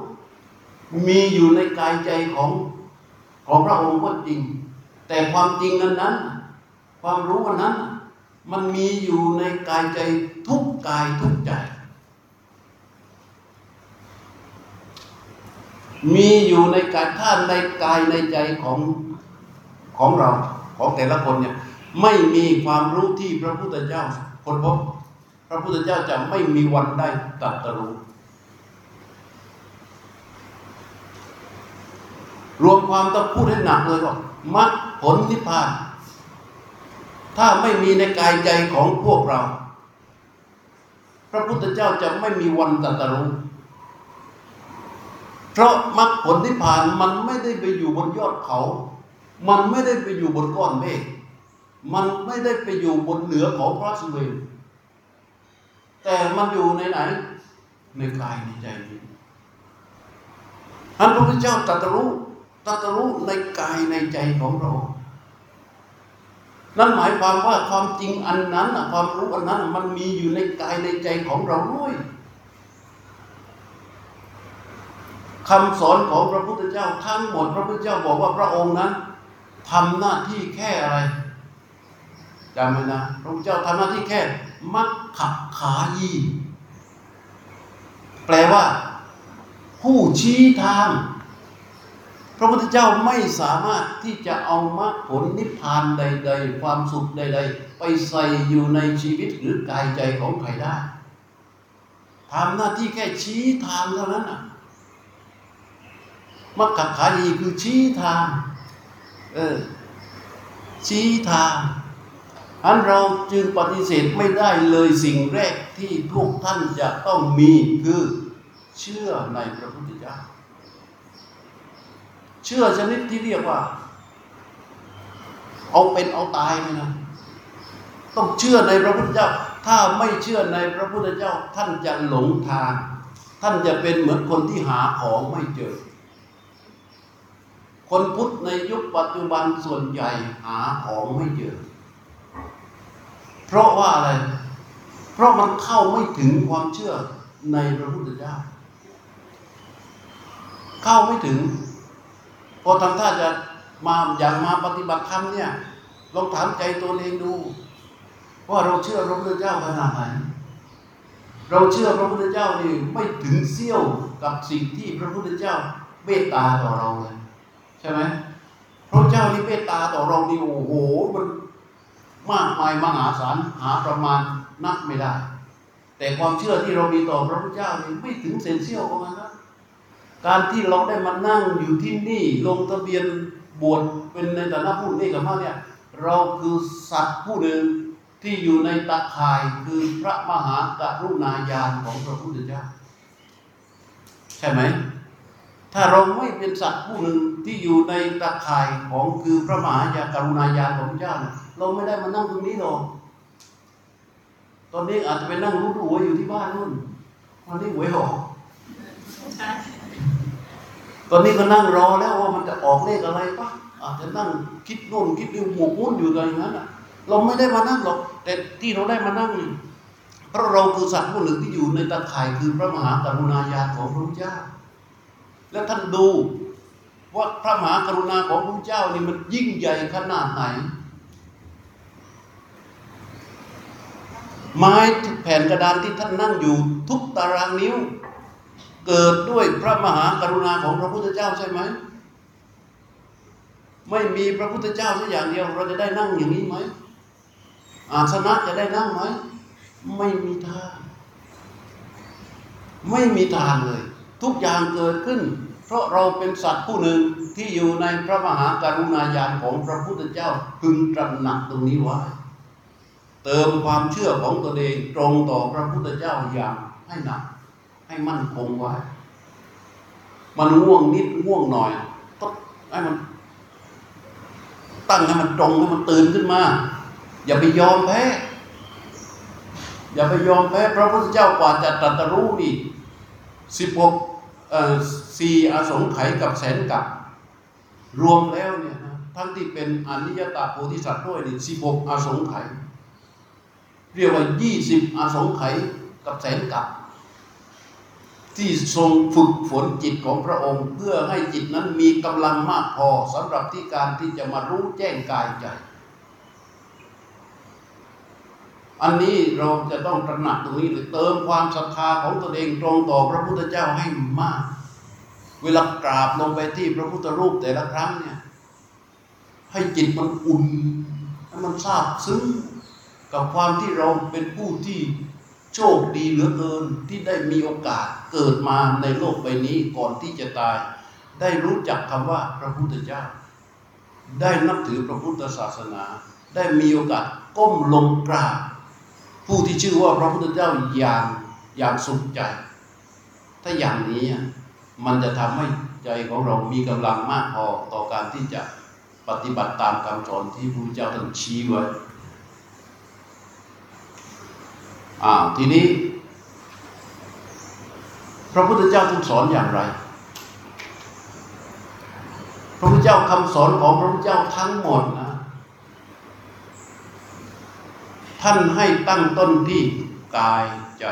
มีอยู่ในกายใจของของพระองค์ก็จริง แต่ความจริงนั้นนั้น ความรู้อันนั้น มันมีอยู่ในกายใจทุกกายทุกใจ มีอยู่ในกายท่านในกายในใจของของเราของแต่ละคนเนี่ย ไม่มีความรู้ที่พระพุทธเจ้าคนพบ พระพุทธเจ้าจะไม่มีวันได้ตรัสรู้ รวมความต้องพูดให้หนักเลยว่ามรรคผลนิพพาน ถ้าไม่มีในกายใจของพวกเรา พระพุทธเจ้าจะไม่มีวันตรัสรู้เพราะมรรคผลนิพพานมันไม่ได้ไปอยู่บนยอดเขา มันไม่ได้ไปอยู่บนก้อนเมฆ มันไม่ได้ไปอยู่บนเหนือของพระสุเมรุแต่มันอยู่ในไหน ในกายในใจนี้ท่านพระพุทธเจ้าตรัสรู้ตรัสรู้ในกายในใจของเรา นั่นหมายความว่าความจริงอันนั้นความรู้อันนั้นมันมีอยู่ในกายในใจของเราด้วยคำสอนของพระพุทธเจ้าทั้งหมด พระพุทธเจ้าบอกว่าพระองค์นั้นทำหน้าที่แค่อะไร จำไว้นะพระพุทธเจ้าทำหน้าที่แค่มักขับขายี แปลว่า ผู้ชี้ทาง พระพุทธเจ้าไม่สามารถที่จะเอามรรคผลนิพพานใด ๆ ความสุขใด ๆ ไปใส่อยู่ในชีวิตหรือกายใจของใครได้ทำหน้าที่แค่ชี้ทางเท่านั้นนะมักขับขายีคือชี้ทาง เออชี้ทาง อันเราจึงปฏิเสธไม่ได้เลยสิ่งแรกที่พวกท่านจะต้องมีคือเชื่อในพระพุทธเจ้า เชื่อชนิดที่เรียกว่า เอาเป็นเอาตายเลยนะ ต้องเชื่อในพระพุทธเจ้า ถ้าไม่เชื่อในพระพุทธเจ้า ท่านจะหลงทาง ท่านจะเป็นเหมือนคนที่หาของไม่เจอ คนพุทธในยุคปัจจุบันส่วนใหญ่หาของไม่เจอ ราะว่าอะไร เพราะมันเข้าไม่ถึงความเชื่อในพระพุทธเจ้า เข้าไม่ถึง พอทำท่าจะมาอย่างมาปฏิบัติธรรมเนี่ยลองถามใจตัวเองดู ว่าเราเชื่อพระพุทธเจ้าขนาดไหนเราเชื่อพระพุทธเจ้านี่ไม่ถึงเสี้ยวกับสิ่งที่พระพุทธเจ้าเมตตาต่อเราเลย ใช่ไหมพระเจ้านี่เมตตาต่อเรานี่โอ้โหมัน มากมายมหาศาลหาประมาณนับไม่ได้ แต่ความเชื่อที่เรามีต่อพระพุทธเจ้านี่ไม่ถึงเซนเซียวประมาณนั้นการที่เราได้มานั่งอยู่ที่นี่ลงทะเบียนบวชเป็นในฐานะผู้นี้กับมาเนี่ยเราคือสัตว์ผู้หนึ่งที่อยู่ในตะข่ายคือพระมหากรุณาญาณของพระพุทธเจ้า ใช่ไหม ถ้าเราไม่เป็นสัตว์ผู้หนึ่งที่อยู่ในตะข่ายของคือพระมหากรุณาญาณของพระเจ้าเนี่ย เราไม่ได้มานั่งตรงนี้หรอกตอนนี้อาจจะไปนั่งรู้หัวอยู่ที่บ้านนู่นตอนนี้หวยออกตอนนี้ก็นั่งรอแล้วว่ามันจะออกเลขอะไรปะอาจจะนั่งคิดโน่นคิดนี่หมกมุ่นอยู่กันอย่างนั้นอะ เราไม่ได้มานั่งหรอก แต่ที่เราได้มานั่งเพราะเราคือสัตว์ผู้หนึ่งที่อยู่ในตะข่ายคือพระมหากรุณาญาณของพระพุทธเจ้า แล้วท่านดูว่าพระมหากรุณาของพระพุทธเจ้านี่มันยิ่งใหญ่ขนาดไหน ไม้แผ่นกระดานที่ท่านนั่งอยู่ทุกตารางนิ้ว เกิดด้วยพระมหากรุณาของพระพุทธเจ้าใช่ไหม ไม่มีพระพุทธเจ้าสักอย่างเดียว เราจะได้นั่งอย่างนี้ไหมอาสนะจะได้นั่งไหมไม่มีทาง ไม่มีทางเลย ทุกอย่างเกิดขึ้น เพราะเราเป็นสัตว์ผู้หนึ่งที่อยู่ในพระมหากรุณาญาณของพระพุทธเจ้าพึงตระหนักตรงนี้ไว้ เติมความเชื่อของตนเองตรงต่อพระพุทธเจ้าอย่างให้หนัก ให้มั่นคงไว้ มันง่วงนิดง่วงหน่อยก็ให้มัน ตั้งให้มันตรงให้มันตื่นขึ้นมา อย่าไปยอมแพ้อย่าไปยอมแพ้พระพุทธเจ้ากว่าจะตรัสรู้นี่สิบหกสี่อสงไขยกับแสนกับรวมแล้วเนี่ยนะทั้งที่เป็นอนิยตาโพธิสัตว์ด้วยนี่สิบหกอสงไขย เรียกว่ายี่สิบอสงไขยกับแสนกับที่ทรงฝึกฝนจิตของพระองค์ เพื่อให้จิตนั้นมีกำลังมากพอสำหรับที่การที่จะมารู้แจ้งกายใจ อันนี้เราจะต้องตระหนักตรงนี้เลยเติมความศรัทธาของตนเองตรงต่อพระพุทธเจ้าให้มาก เวลากราบลงไปที่พระพุทธรูปแต่ละครั้งเนี่ยให้จิตมันอุ่นให้มันซาบซึ้ง กับความที่เราเป็นผู้ที่โชคดีเหลือเกินที่ได้มีโอกาสเกิดมาในโลกใบนี้ก่อนที่จะตาย ได้รู้จักคำว่าพระพุทธเจ้า ได้นับถือพระพุทธศาสนา ได้มีโอกาสก้มลงกราบผู้ที่ชื่อว่าพระพุทธเจ้าอย่างอย่างสุขใจ ถ้าอย่างนี้มันจะทำให้ใจของเรามีกำลังมากพอต่อการที่จะปฏิบัติตามคำสอนที่พระพุทธเจ้าท่านชี้ไว้ อ้าวทีนี้ พระพุทธเจ้าท่านสอนอย่างไร พระพุทธเจ้าคำสอนของพระพุทธเจ้าทั้งหมดนะท่านให้ตั้งต้นที่กายใจ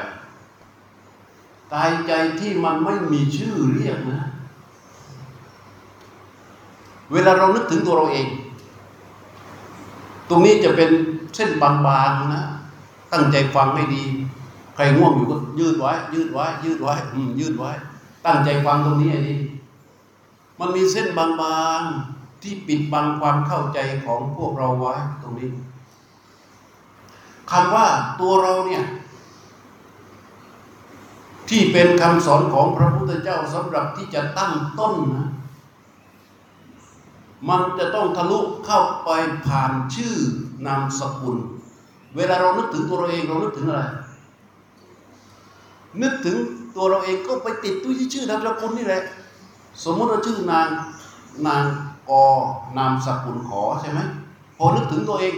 กายใจที่มันไม่มีชื่อเรียกนะ เวลาเรานึกถึงตัวเราเอง ตรงนี้จะเป็นเส้นบางๆนะ ตั้งใจฟังให้ดี ใครง่วงอยู่ก็ยืดไว้ ยืดไว้ ยืดไว้อืมยืดไว้ ตั้งใจฟังตรงนี้ให้ดีมันมีเส้นบางๆที่ปิดบังความเข้าใจของพวกเราไว้ตรงนี้คำว่าตัวเราเนี่ยที่เป็นคำสอนของพระพุทธเจ้าสำหรับที่จะตั้งต้นนะมันจะต้องทะลุเข้าไปผ่านชื่อนามสกุล เวลาเรานึกถึงตัวเราเองเรานึกถึงอะไร นึกถึงตัวเราเองก็ไปติดด้วยที่ชื่อนามสกุลนี่แหละ สมมติว่าชื่อนางนางกอนามสกุลขอใช่ไหมพอนึกถึงตัวเอง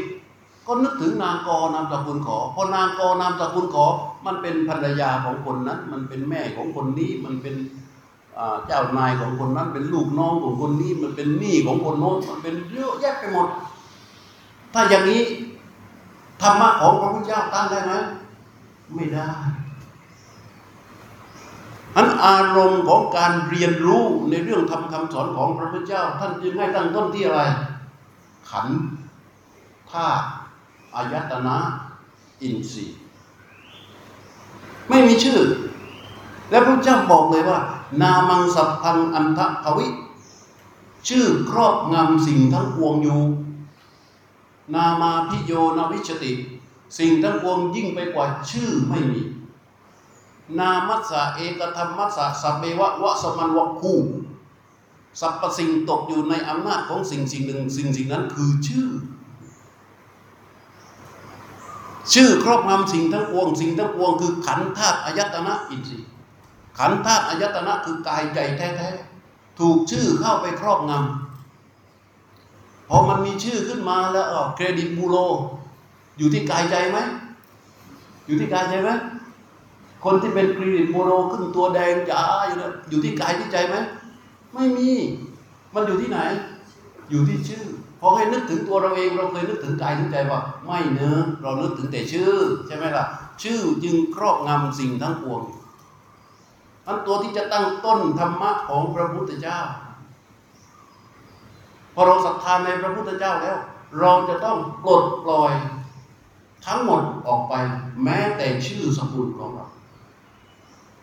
ก็นึกถึงนางกอนามสกุลขอ พอนางกอนามสกุลขอ มันเป็นภรรยาของคนนั้น มันเป็นแม่ของคนนี้ มันเป็นเจ้านายของคนนั้น เป็นลูกน้องของคนนี้ มันเป็นหนี้ของคนโน้น มันเป็นเยอะแยะไปหมด ถ้าอย่างนี้ ธรรมะของพระพุทธเจ้าตั้งได้ไหมไม่ได้อันอารมณ์ของการเรียนรู้ในเรื่องทำคำสอนของพระพุทธเจ้า ท่านจึงให้ตั้งต้นที่อะไร ขันธาตุอายตนะ อินทรีย์ไม่มีชื่อ และพระเจ้าบอกเลยว่า นามังสัพพังอันทะภวิ ชื่อครอบงำสิ่งทั้งปวงอยู่ นามาพิโยนาวิชติ สิ่งทั้งปวงยิ่งไปกว่าชื่อไม่มี นามัสสะเอกธรรมมัสสะสัพเบวะวะสมันวะคูสรรพสิ่งตกอยู่ในอำนาจของสิ่งสิ่งหนึ่งสิ่งสิ่งนั้นคือชื่อ ชื่อครอบงำสิ่งทั้งปวง สิ่งทั้งปวง คือขันธาตุอายตนะอินทรีย์ขันธาตุอายตนะคือกายใจแท้ๆถูกชื่อเข้าไปครอบงำ พอมันมีชื่อขึ้นมาแล้วเครดิตบูโรอยู่ที่กายใจไหมอยู่ที่กายใจไหมคนที่เป็นเครดิตบูโรขึ้นตัวแดงจ๋าอยู่นะอยู่ที่กายที่ใจไหมไม่มี มันอยู่ที่ไหน อยู่ที่ชื่อพอให้นึกถึงตัวเราเองเราเคยนึกถึงกายถึงใจว่าไม่เนื้อเรานึกถึงแต่ชื่อ ใช่ไหมล่ะ ชื่อจึงครอบงำสิ่งทั้งปวงอันตัวที่จะตั้งต้นธรรมะของพระพุทธเจ้า พอเราศรัทธาในพระพุทธเจ้าแล้ว เราจะต้องปลดปล่อยทั้งหมดออกไปแม้แต่ชื่อสกุลของเรา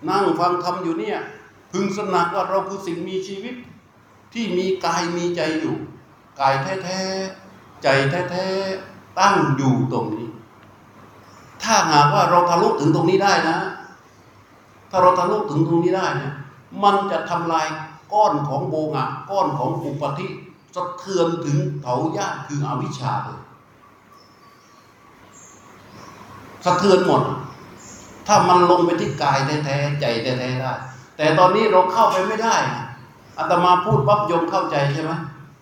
นั่งฟังธรรมอยู่เนี่ย พึงสนักว่าเราคือสิ่งมีชีวิต ที่มีกายมีใจอยู่ กายแท้ๆ ใจแท้ๆ ตั้งอยู่ตรงนี้ ถ้าหากว่าเราทะลุถึงตรงนี้ได้นะ ถ้าเราทะลุถึงตรงนี้ได้เนี่ยมันจะทำลายก้อนของโบงะก้อนของอุปธิ สะเทือนถึงเถาญาติคืออวิชชาเลยสะเทือนหมด ถ้ามันลงไปที่กายแท้ๆใจแท้ๆได้ แต่ตอนนี้เราเข้าไปไม่ได้อาตมาพูดปั๊บยมเข้าใจใช่ไหม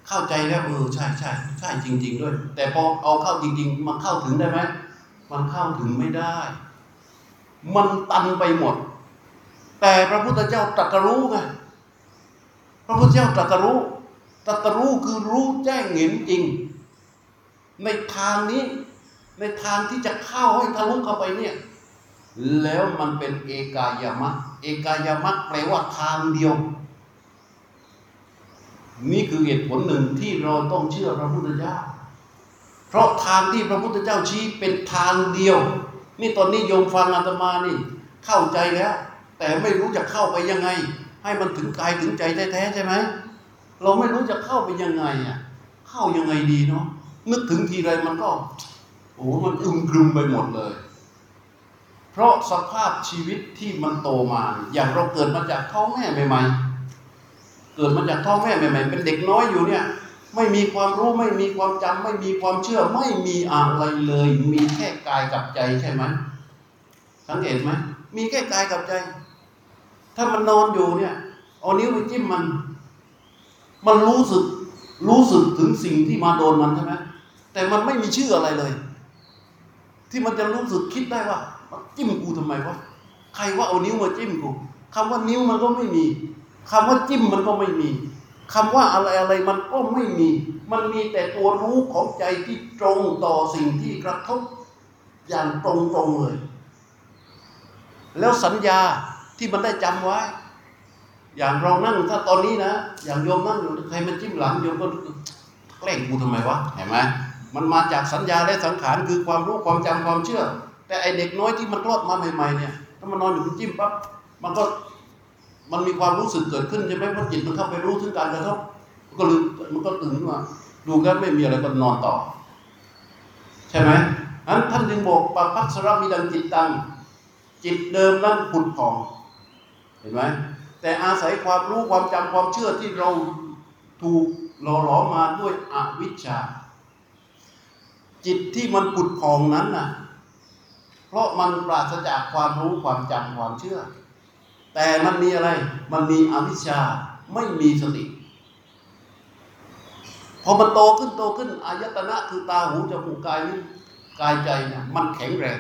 เข้าใจแล้วเออใช่ใช่ใช่จริง ๆ ด้วย แต่พอเอาเข้าจริง ๆ มันเข้าถึงได้ไหมมันเข้าถึงไม่ได้ มันตันไปหมด แต่พระพุทธเจ้าตรัสรู้ไงพระพุทธเจ้าตรัสรู้ ตรัสรู้คือรู้แจ้งเห็นจริง ในทางนี้ ในทางที่จะเข้าให้ทะลุเข้าไปเนี่ย แล้วมันเป็นเอกายามะเอกายามะแปลว่าทางเดียว นี่คือเหตุผลหนึ่งที่เราต้องเชื่อพระพุทธเจ้า เพราะทางที่พระพุทธเจ้าชี้เป็นทางเดียว นี่ตอนนี้โยมฟังอาตมานี่ เข้าใจแล้ว แต่ไม่รู้จะเข้าไปยังไง ให้มันถึงกายถึงใจแท้ๆใช่ไหม เราไม่รู้จะเข้าไปยังไงอะ เข้ายังไงดีเนาะนึกถึงทีไรมันก็ โอ้มันอึมครึมไปหมดเลย เพราะสภาพชีวิตที่มันโตมา อย่างเราเกิดมาจากท้องแม่ใหม่ๆเกิดมาจากท้องแม่ใหม่ๆเป็นเด็กน้อยอยู่เนี่ย ไม่มีความรู้ไม่มีความจำไม่มีความเชื่อ ไม่มีอะไรเลย มีแค่กายกับใจใช่ไหมสังเกตไหมมีแค่กายกับใจ ถ้ามันนอนอยู่เนี่ยเอานิ้วไปจิ้มมัน มันรู้สึกรู้สึกถึงสิ่งที่มาโดนมันใช่ไหมแต่มันไม่มีชื่ออะไรเลย ที่มันจะรู้สึกคิดได้ว่าจิ้มกูทำไมวะใครว่าเอานิ้วมาจิ้มกูคำว่านิ้วมันก็ไม่มีคำว่าจิ้มมันก็ไม่มีคำว่าอะไรอะไรมันก็ไม่มี มันมีแต่ตัวรู้ของใจที่ตรงต่อสิ่งที่กระทบอย่างตรงๆเลย แล้วสัญญาที่มันได้จำไว้ อย่างเรานั่งถ้าตอนนี้นะ อย่างโยมนั่งอยู่ใครมาจิ้มหลังโยมก็แกล้งกูทำไมวะเห็นไหมมันมาจากสัญญาและสังขารคือความรู้ความจำความเชื่อ แต่ไอเด็กน้อยที่มันคลอดมาใหม่ๆเนี่ยถ้ามันนอนอยู่มันจิ้มปั๊บมันก็มันมีความรู้สึกเกิดขึ้นใช่ไหมเพราะจิตมันเข้าไปรู้ถึงการกระทบมันก็ลืมมันก็ตื่นมาดูกันไม่มีอะไรก็นอนต่อ ใช่ไหมนั้นท่านจึงบอกปปัสสรมีดังจิตตังจิตเดิมนั้นผุดผ่อง เห็นไหม แต่อาศัยความรู้ความจำความเชื่อที่เราถูกหล่อหลอมมาด้วยอวิชชา จิตที่มันผุดผ่องนั้นน่ะ เพราะมันปราศจากความรู้ความจำความเชื่อ แต่มันมีอะไร มันมีอวิชชาไม่มีสติพอมันโตขึ้นโตขึ้นอายตนะคือตาหูจมูกกายนี้กายใจเนี่ยมันแข็งแรง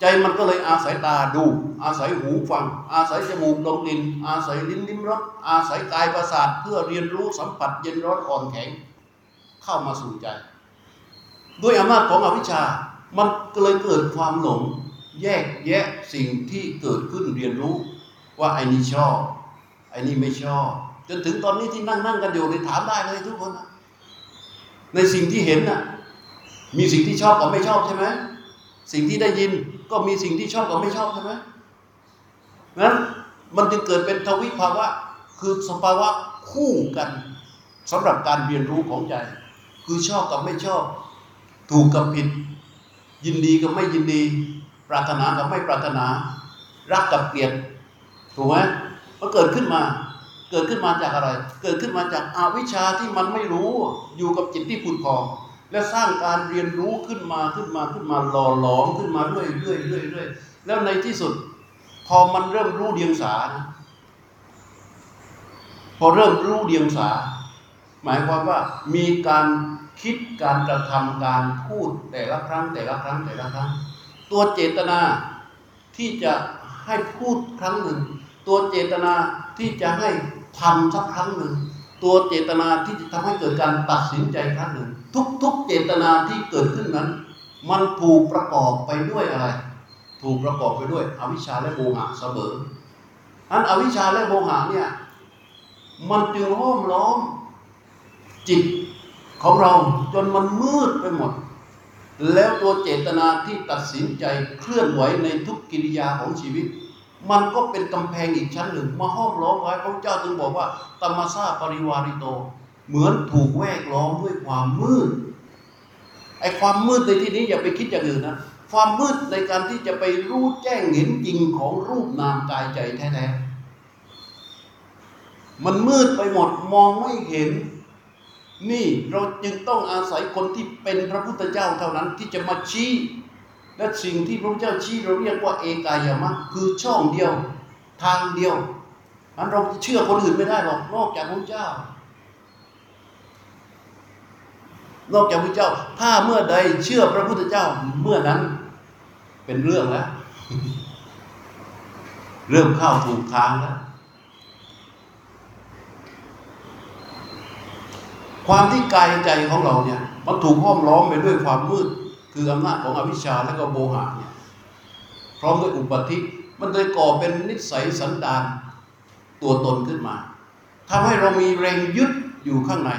ใจมันก็เลยอาศัยตาดู อาศัยหูฟัง อาศัยจมูกดมกลิ่นอาศัยลิ้นลิ้มรสอาศัยกายประสาทเพื่อเรียนรู้สัมผัสเย็นร้อนอ่อนแข็ง เข้ามาสู่ใจ ด้วยอำนาจของอวิชชา มันก็เลยเกิดความหลง แยกแยะสิ่งที่เกิดขึ้นเรียนรู้ ว่าไอ้นี่ชอบ ไอ้นี่ไม่ชอบ จนถึงตอนนี้ที่นั่งนั่งกันอยู่ในถามได้เลยทุกคน ในสิ่งที่เห็นน่ะมีสิ่งที่ชอบกับไม่ชอบใช่ไหม สิ่งที่ได้ยินก็มีสิ่งที่ชอบกับไม่ชอบใช่ไหมนั้นมันจึงเกิดเป็นทวิภาวะ คือสภาวะคู่กันสำหรับการเรียนรู้ของใจ คือชอบกับไม่ชอบ ถูกกับผิด ยินดีกับไม่ยินดี ปรารถนากับไม่ปรารถนา รักกับเกลียดถูกไหมมันเกิดขึ้นมา เกิดขึ้นมาจากอะไร เกิดขึ้นมาจากอาวิชชาที่มันไม่รู้อยู่กับจิตที่ผุดพอง และสร้างการเรียนรู้ขึ้นมาขึ้นมาขึ้นมาหล่อหลอมขึ้นมาเรื่อยเรื่อยเรื่อยเรื่อยแล้วในที่สุด พอมันเริ่มรู้เดียงสานะพอเริ่มรู้เดียงสา หมายความว่ามีการคิดการกระทำการพูดแต่ละครั้งแต่ละครั้งแต่ละครั้ง ตัวเจตนาที่จะให้พูดครั้งหนึ่ง ตัวเจตนาที่จะให้ทำสักครั้งหนึ่ง ตัวเจตนาที่จะทำให้เกิดการตัดสินใจครั้งหนึ่งทุกๆเจตนาที่เกิดขึ้นนั้น มันถูกประกอบไปด้วยอะไร ถูกประกอบไปด้วย อวิชชาและโมหะเสมออันอวิชชาและโมหะเนี่ยมันจึงห้อมล้อมจิตของเราจนมันมืดไปหมด แล้วตัวเจตนาที่ตัดสินใจเคลื่อนไหวในทุกกิริยาของชีวิต มันก็เป็นกำแพงอีกชั้นหนึ่ง มาห้อมล้อมไว้พระเจ้าจึงบอกว่าตมซาปริวาริโต เหมือนถูกแวกล้อมด้วยความมืดไอ้ความมืดในที่นี้อย่าไปคิดอย่างอื่นนะความมืดในการที่จะไปรู้แจ้งเห็นจริงของรูปนามกายใจแท้ๆมันมืดไปหมดมองไม่เห็น นี่เราจึงต้องอาศัยคนที่เป็นพระพุทธเจ้าเท่านั้นที่จะมาชี้และสิ่งที่พระพุทธเจ้าชี้เราเรียกว่าเอกายามะคือช่องเดียว ทางเดียวอันเราเชื่อคนอื่นไม่ได้หรอกนอกจากพระเจ้า นอกจากพระเจ้า ถ้าเมื่อใดเชื่อพระพุทธเจ้าเมื่อนั้น เป็นเรื่องแล้ว เริ่มเข้าถูกทางแล้วความที่กายใจของเราเนี่ย มันถูกห้อมล้อมไปด้วยความมืด คืออำนาจของอวิชชาและก็โมหะเนี่ยพร้อมด้วยอุปธิมันเลยก่อเป็นนิสัยสันดานตัวตนขึ้นมาทำให้เรามีแรงยึดอยู่ข้างใน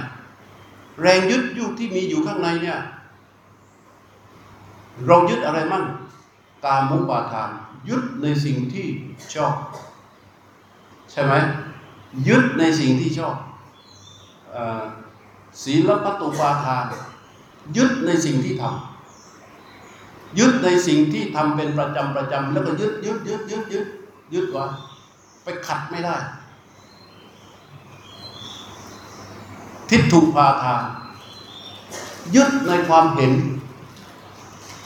แรงยึดยู่ที่มีอยู่ข้างในเนี่ย เรายึดอะไรมั่งกามมุปาทาน ยึดในสิ่งที่ชอบ ใช่ไหมยึดในสิ่งที่ชอบศีลปัตตุปาทาน ยึดในสิ่งที่ทำยึดในสิ่งที่ทำเป็นประจำประจำแล้วก็ยึดยึดยึดยึดยึดยึดไว้ไปขัดไม่ได้ ทิฏฐุปาทานยึดในความเห็น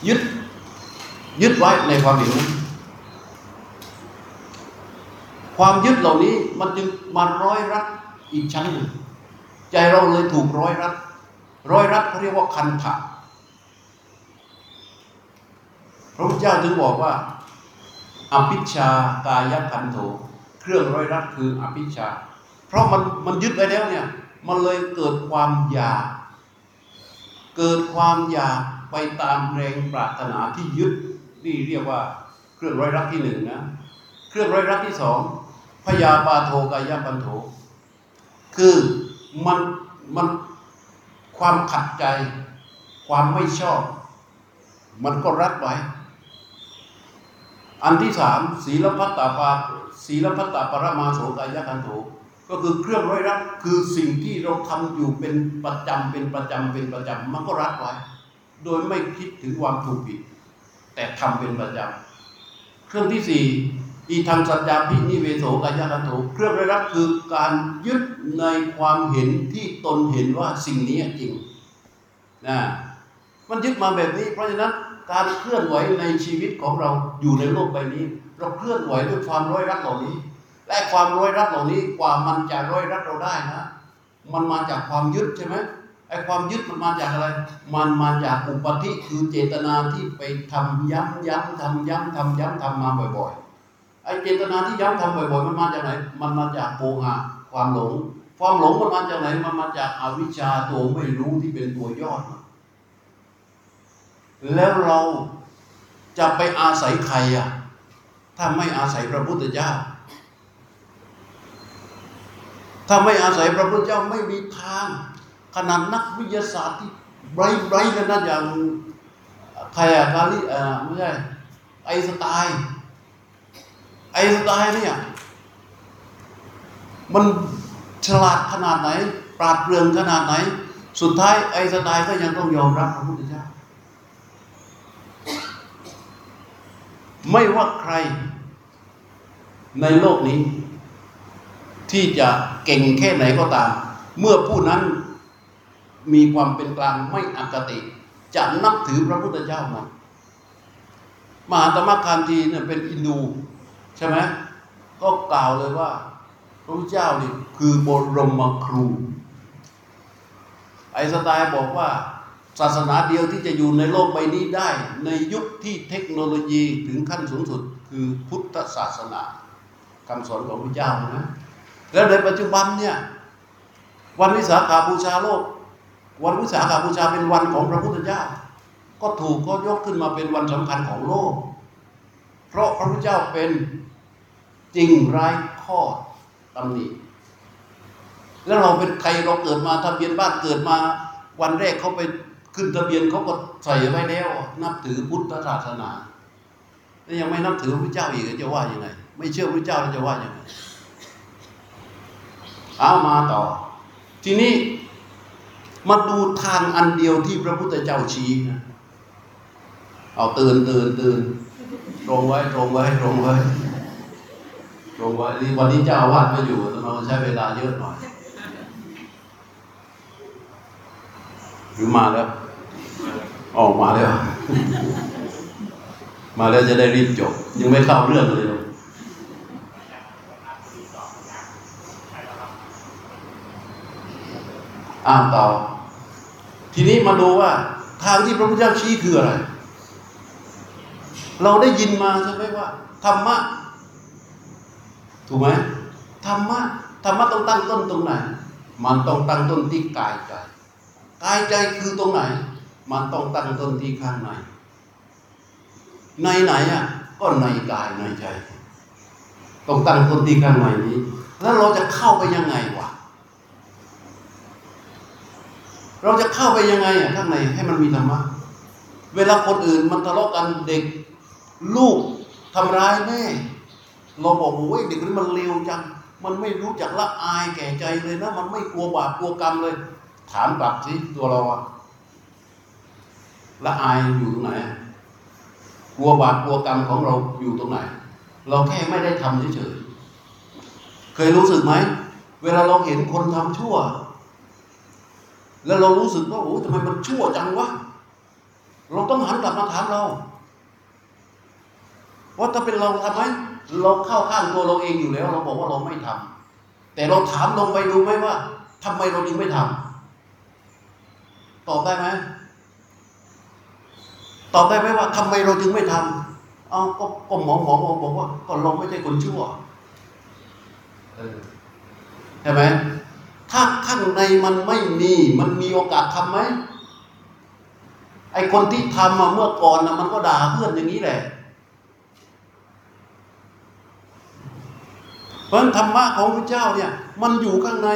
ยึดยึดไว้ในความเห็นนั้นความยึดเหล่านี้มันจึงมาร้อยรัดอีกชั้นหนึ่งใจเราเลยถูกร้อยรัดร้อยรัดเขาเรียกว่าคันถะพระพุทธเจ้าถึงบอกว่าอภิชากายคันโถเครื่องร้อยรัดคืออภิชา เพราะมันมันยึดไปแล้วเนี่ย มันเลยเกิดความอยาก เกิดความอยากไปตามแรงปรารถนาที่ยึดนี่เรียกว่าเครื่องร้อยรักที่หนึ่งนะ เครื่องร้อยรักที่สองพยาปาโทกายปันโถ คือมันมันความขัดใจ ความไม่ชอบ มันก็รัดไว้ อันที่สามศีลพัตตาปาศีลพัตตาปรมาโสกายคันโถ ก็คือเครื่องร้อยรัดคือสิ่งที่เราทำอยู่เป็นประจำเป็นประจำเป็นประจำมันก็รัดไว้ โดยไม่คิดถึงความถูกผิด แต่ทำเป็นประจำเครื่องที่สี่อีทางสัจจาพินิเวโสกายคันโถเครื่องร้อยรัดคือการยึดในความเห็นที่ตนเห็นว่าสิ่งนี้จริงนะมันยึดมาแบบนี้ เพราะฉะนั้นการเคลื่อนไหวในชีวิตของเราอยู่ในโลกใบนี้ เราเคลื่อนไหวด้วยความร้อยรัดเหล่านี้ และความร้อยรัดเหล่านี้กว่ามันจะร้อยรัดเราได้นะ มันมาจากความยึดใช่ไหมไอ้ความยึดมันมาจากอะไร มันมาจากอุปธิคือเจตนาที่ไปทำย้ำย้ำทำย้ำทำย้ำทำมาบ่อยๆ ไอ้เจตนาที่ย้ำทำบ่อยๆ มันมาจากไหน มันมาจากโภหะความหลง ความหลงมันมาจากไหน มันมาจากอวิชชาตัวไม่รู้ที่เป็นตัวยอด แล้วเราจะไปอาศัยใครอะ ถ้าไม่อาศัยพระพุทธเจ้า ถ้าไม่อาศัยพระพุทธเจ้าไม่มีทาง ขนาดนักวิทยาศาสตร์ที่ไร้ไร้กันนะอย่างใครอะกาลิเอ่อไม่ใช่ไอสไตน์ไอสไตน์เนี่ยมันฉลาดขนาดไหน ปราดเปรื่องขนาดไหน สุดท้ายไอสไตน์ก็ยังต้องยอมรับพระพุทธเจ้า ไม่ว่าใครในโลกนี้ ที่จะเก่งแค่ไหนก็ตาม เมื่อผู้นั้นมีความเป็นกลางไม่อคติ จะนับถือพระพุทธเจ้าหมมหาตมคานทีเนี่ยเป็นอินดูใช่ไหมก็กล่าวเลยว่า พระพุทธเจ้านี่คือบรมครู ไอสไตน์บอกว่าศาสนาเดียวที่จะอยู่ในโลกใบนี้ได้ ในยุคที่เทคโนโลยีถึงขั้นสูงสุดคือพุทธศาสนาคำสอนของพระเจ้านะ แล้วในปัจจุบันเนี่ยวันวิสาขาบูชาโลก วันวิสาขาบูชาเป็นวันของพระพุทธเจ้า ก็ถูกก็ยกขึ้นมาเป็นวันสำคัญของโลก เพราะพระพุทธเจ้าเป็นจริงไร้ข้อตำหนิแล้วเราเป็นใครเราเกิดมาทะเบียนบ้านเกิดมา วันแรกเขาไปขึ้นทะเบียนเขาก็ใส่ไว้แล้ว นับถือพุทธศาสนาแล้วยังไม่นับถือพระพุทธเจ้าอีกจะว่ายังไง ไม่เชื่อพระพุทธเจ้าจะว่ายังไง เอามาต่อ ทีนี้มาดูทางอันเดียวที่พระพุทธเจ้าชี้นะเอาตื่นตื่นตื่นตรงไว้ตรงไว้ตรงไว้ตรงไว้นี่วันนี้เจ้าวาดไม่อยู่เราใช้เวลาเยอะหน่อยหรือมาแล้วออกมาแล้ว มาแล้วจะได้รีบจบ ยังไม่เข้าเรื่องเลย อ่านต่อ ทีนี้มาดูว่า ทางที่พระพุทธเจ้าชี้คืออะไร เราได้ยินมาใช่ไหมว่าธรรมะ ถูกไหมธรรมะธรรมะต้องตั้งต้นตรงไหน มันต้องตั้งต้นที่กายใจกายใจคือตรงไหน มันต้องตั้งต้นที่ข้างใน ในไหนอะ ก็ในกายในใจ ต้องตั้งต้นที่ข้างในนี้ แล้วเราจะเข้าไปยังไงวะ เราจะเข้าไปยังไงอะข้างในให้มันมีธรรมะ เวลาคนอื่นมันทะเลาะกันเด็กลูกทำร้ายแม่ เราบอกโอ้ยเด็กนี้มันเลวจัง มันไม่รู้จักละอายแก่ใจเลยนะ มันไม่กลัวบาปกลัวกรรมเลย ถามกลับสิตัวเราอะละอายอยู่ตรงไหน กลัวบาปกลัวกรรมของเราอยู่ตรงไหน เราแค่ไม่ได้ทำเฉยๆ เคยรู้สึกไหม เวลาเราเห็นคนทำชั่ว แล้วเรารู้สึกว่าโอ้ทำไมมันชั่วจังวะเราต้องหันกลับมาถามเราว่าถ้าเป็นเราทำไหมเราเข้าข้างตัวเราเองอยู่แล้ว เราบอกว่าเราไม่ทำแต่เราถามลงไปดูไหมว่าทำไมเราจึงไม่ทำตอบได้ไหมตอบได้ไหมว่าทำไมเราจึงไม่ทำเอาก็ก็หมอหมอบอกว่าก็เราไม่ใช่คนชั่วเออใช่ไหม ถ้าข้างในมันไม่มี มันมีโอกาสทำไหมไอคนที่ทำมาเมื่อก่อนนะมันก็ด่าเพื่อนอย่างนี้แหละ เพราะฉะนั้นธรรมะของพระเจ้าเนี่ย มันอยู่ข้างใน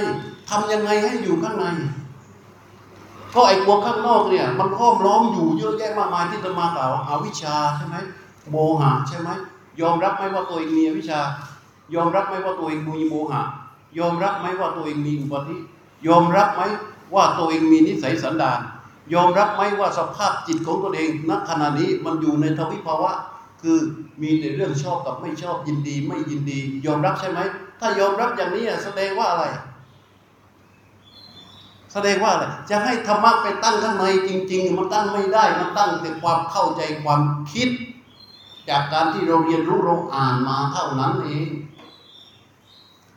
ทำยังไงให้อยู่ข้างในก็ไอ้ตัวข้างนอกเนี่ย มันห้อมล้อมอยู่เยอะแยะมากมายที่จะมากล่าวอาวิชชาใช่ไหมโมหะใช่ไหมยอมรับไหมว่าตัวเองมีอวิชชา ยอมรับไหมว่าตัวเองมีโมหะ ยอมรับไหมว่าตัวเองมีอุปธิยอมรับไหมว่าตัวเองมีนิสัยสันดานยอมรับไหมว่าสภาพจิตของตัวเองณขณะนี้มันอยู่ในทวิภาวะ คือมีแต่เรื่องชอบกับไม่ชอบยินดี ไม่ยินดี ยอมรับใช่ไหมถ้ายอมรับอย่างนี้แสดงว่าอะไร แสดงว่าอะไรจะให้ธรรมะไปตั้งข้างในจริง ๆ มันตั้งไม่ได้มันตั้งแต่ความเข้าใจความคิด จากการที่เราเรียนรู้เราอ่านมาเท่านั้นเอง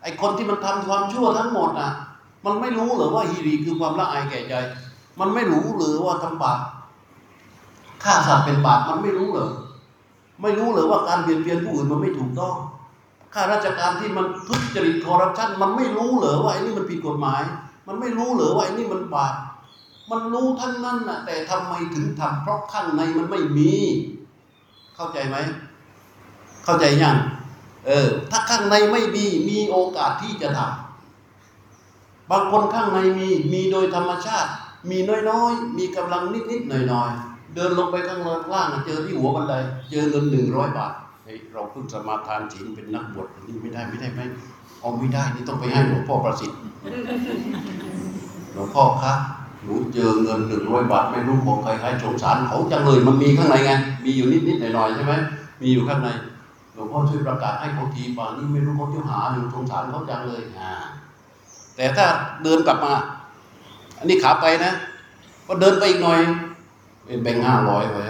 ไอคนที่มันทำความชั่วทั้งหมดอะ มันไม่รู้หรือว่าฮีรีคือความละอายแก่ใจ มันไม่รู้หรือว่าทำบาปฆ่าสัตว์เป็นบาปมันไม่รู้เหรอไม่รู้หรือว่าการเบียดเบียนผู้อื่นมันไม่ถูกต้องข้าราชการที่มันทุจริตคอร์รัปชันมันไม่รู้เหรอว่าไอ้นี่มันผิดกฎหมาย มันไม่รู้เหรอว่าไอ้นี่มันบาปมันรู้ทั้งนั้นนะแต่ทำไมถึงทำเพราะข้างในมันไม่มี เข้าใจไหม เข้าใจยัง เออ ถ้าข้างในไม่มีมีโอกาสที่จะทำบางคนข้างในมีมีโดยธรรมชาติ มีน้อยๆ มีกำลังนิดๆหน่อยๆ เดินลงไปข้างล่างเจอที่หัวบันไดเจอเงินหนึ่งร้อยบาทเฮ้ยเราเพิ่งสมาทานศีลเป็นนักบวชนี่ไม่ได้ไม่ได้ไหมเอาไม่ได้นี่ต้องไปให้หลวงพ่อประสิทธิ์หลวงพ่อคะหนูเจอเงินหนึ่งร้อยบาทไม่รู้ของใครใครสงสารเขาจังเลยมันมีข้างในไงมีอยู่นิดๆหน่อยๆใช่ไหมมีอยู่ข้างใน วงพ่อช่วยประกาศให้เขาทีป่านนี้ไม่รู้เขาจะหาหรือสงสารเขาจังเลยอ่าแต่ถ้าเดินกลับมา อันนี้ขาไปนะก็เดินไปอีกหน่อยเป็นแบงห้าร้อยไว้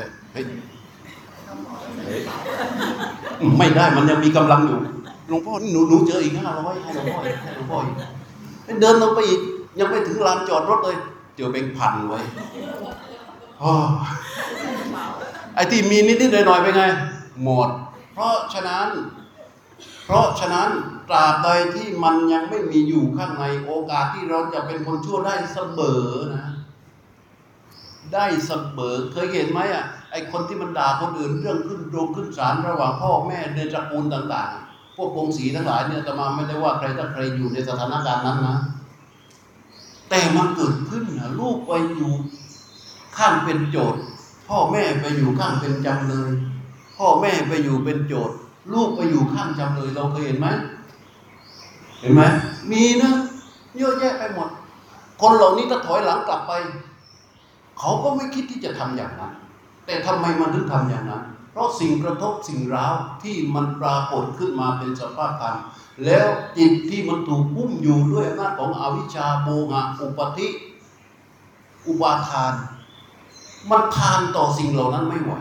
ไม่ได้มันยังมีกำลังอยู่หลวงพ่อหนูหนูเจออีกห้าร้อยให้หลวงพ่อให้หลวงพ่ออีกเดินลงไปอีกยังไม่ถึงลานจอดรถเลยเจอแบงพันไว้อ้อไอ้ที่มีนิดๆหน่อยๆไปไง หมด ราะฉะนั้น เพราะฉะนั้นตราบใดที่มันยังไม่มีอยู่ข้างในโอกาสที่เราจะเป็นคนชั่วได้เสมอนะ ได้เสมอเคยเห็นไหมอะไอคนที่มันด่าคนอื่นเรื่องขึ้นโรงขึ้นศาลระหว่างพ่อแม่ในตระกูลต่าง ๆ พวกกงสีทั้งหลายเนี่ยอาตมาไม่ได้ว่าใครถ้าใครอยู่ในสถานการณ์นั้นนะ แต่มันเกิดขึ้นนะลูกไปอยู่ข้างเป็นโจทย์ พ่อแม่ไปอยู่ข้างเป็นจำเลย พ่อแม่ไปอยู่เป็นโจทย์ ลูกไปอยู่ข้างจำเลยเราเคยเห็นไหมเห็นไหมมีนะเยอะแยะไปหมด คนเหล่านี้ถ้าถอยหลังกลับไป เขาก็ไม่คิดที่จะทำอย่างนั้น แต่ทำไมมันถึงทำอย่างนั้น เพราะสิ่งกระทบสิ่งร้าวที่มันปรากฏขึ้นมาเป็นสภาพธรรมแล้วจิตที่มันถูกปุ้มอยู่ด้วยอำนาจของอวิชชาโมหะอุปธิอุปาทาน มันทานต่อสิ่งเหล่านั้นไม่ไหว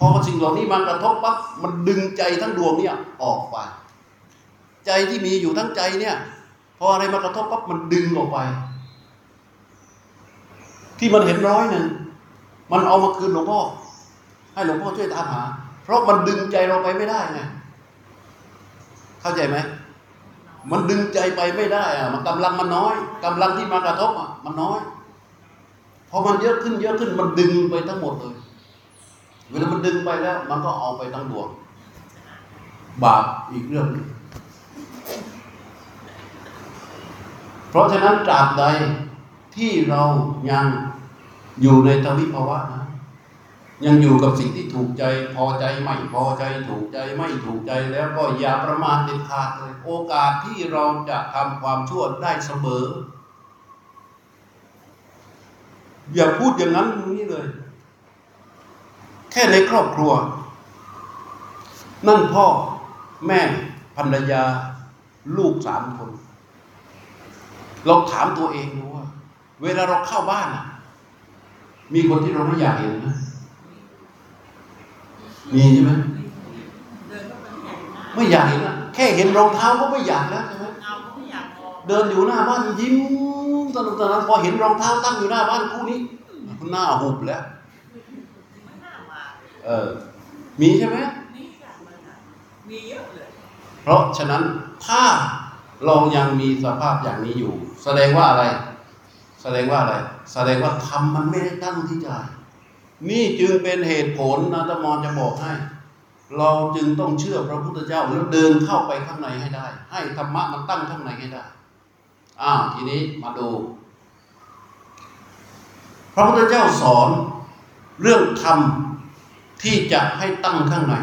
พอสิ่งเหล่านี้มากระทบปั๊บมันดึงใจทั้งดวงเนี่ยออกไป ใจที่มีอยู่ทั้งใจเนี่ยพออะไรมากระทบปั๊บมันดึงออกไป ที่มันเห็นร้อยหนึ่งมันเอามาคืนหลวงพ่อให้หลวงพ่อช่วยตามหา เพราะมันดึงใจเราไปไม่ได้ไงเข้าใจไหมมันดึงใจไปไม่ได้อะมันกำลังมันน้อยกำลังที่มากระทบอะมันน้อยพอมันเยอะขึ้นเยอะขึ้นมันดึงไปทั้งหมดเลย เวลามันดึงไปแล้ว มันก็เอาไปทั้งดวง บาปอีกเรื่อง เพราะฉะนั้นตราบใดที่เรายังอยู่ในทวิภาวะนะยังอยู่กับสิ่งที่ถูกใจ พอใจไม่พอใจถูกใจไม่ถูกใจแล้วก็อย่าประมาทเด็ดขาดเลย โอกาสที่เราจะทำความชั่วได้เสมอ อย่าพูดอย่างนั้นอย่างนี้เลย แค่ในครอบครัว นั่นพ่อแม่ภรรยาลูกสามคน เราถามตัวเองดูว่า เวลาเราเข้าบ้าน มีคนที่เราไม่อยากเห็นนะมีใช่ไหมไม่อยากเห็นนะแค่เห็นรองเท้าก็ไม่อยากแล้วใช่ไหมเดินอยู่หน้าบ้านยิ้มตลอดตลอดพอเห็นรองเท้าตั้งอยู่หน้าบ้านคู่นี้หน้าหุบแล้ว ออ มีใช่ไหมนี่อยากมานะมีเยอะเลย เพราะฉะนั้นถ้าเรายังมีสภาพอย่างนี้อยู่ แสดงว่าอะไรแแสดงว่าอะไร แสดงว่าธรรมมันไม่ได้ตั้งที่ใจ นี่จึงเป็นเหตุผลนะตมอนจะบอกให้ เราจึงต้องเชื่อพระพุทธเจ้าแล้วเดินเข้าไปข้างในให้ได้ ให้ธรรมะมันตั้งข้างในให้ได้อ้าวทีนี้มาดู พระพุทธเจ้าสอนเรื่องธรรม ที่จะให้ตั้งข้างใน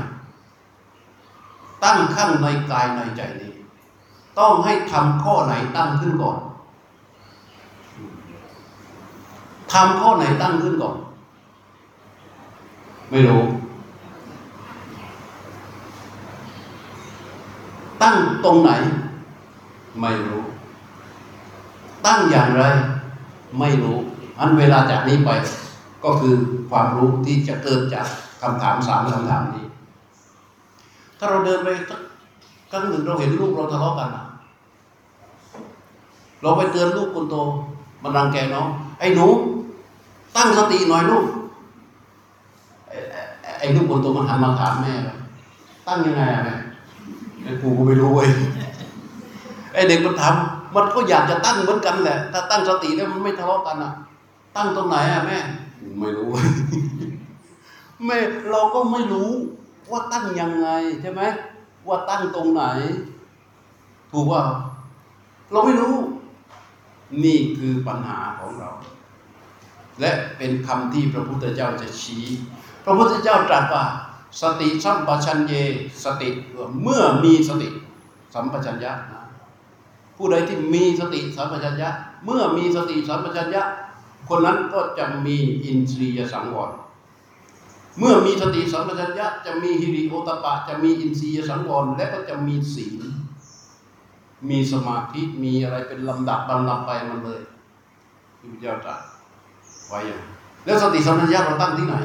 ตั้งข้างในกายในใจนี้ ต้องให้ทำข้อไหนตั้งขึ้นก่อนทำข้อไหนตั้งขึ้นก่อน ไม่รู้ ตั้งตรงไหน ไม่รู้ ตั้งอย่างไร ไม่รู้ อันเวลาจากนี้ไป ก็คือความรู้ที่จะเกิดจาก คำถามสามคำถามนี้ ถ้าเราเดินไปสักครั้งหนึ่งเราเห็นลูกเราทะเลาะกันเราไปเตือนลูกคนโต มันรังแกน้อง ไอ้หนู ตั้งสติหน่อยลูกไอ้ลูกคนโตมันหันมาถามแม่ตั้งยังไงอะแม่ไอ้กูก็ไม่รู้เว้ยไอ้เด็กมันทำมันก็อยากจะตั้งเหมือนกันแหละ ถ้าตั้งสติแล้วมันไม่ทะเลาะกันอะ ตั้งตรงไหนอะแม่ ไม่รู้ แม่เราก็ไม่รู้ว่าตั้งยังไงใช่ไหมว่าตั้งตรงไหน ถูกว่า เราไม่รู้ นี่คือปัญหาของเรา และเป็นคำที่พระพุทธเจ้าจะชี้ พระพุทธเจ้าตรัสว่า สติสัมปชัญเยสติเมื่อมีสติ สัมปชัญญะนะผู้ใดที่มีสติสัมปชัญญะ เมื่อมีสติสัมปชัญญะ คนนั้นก็จะมีอินทรียสังวร เมื่อมีสติสัมปชัญญะจะมีฮิริโอตปะ จะมีอินทรียสังวรและก็จะมีศีลมีสมาธิมีอะไรเป็นลำดับลำดับไปมันเลยที่พระเจ้าตรัสไว้อย่างแล้วสติสัมปชัญญะเราตั้งที่ไหน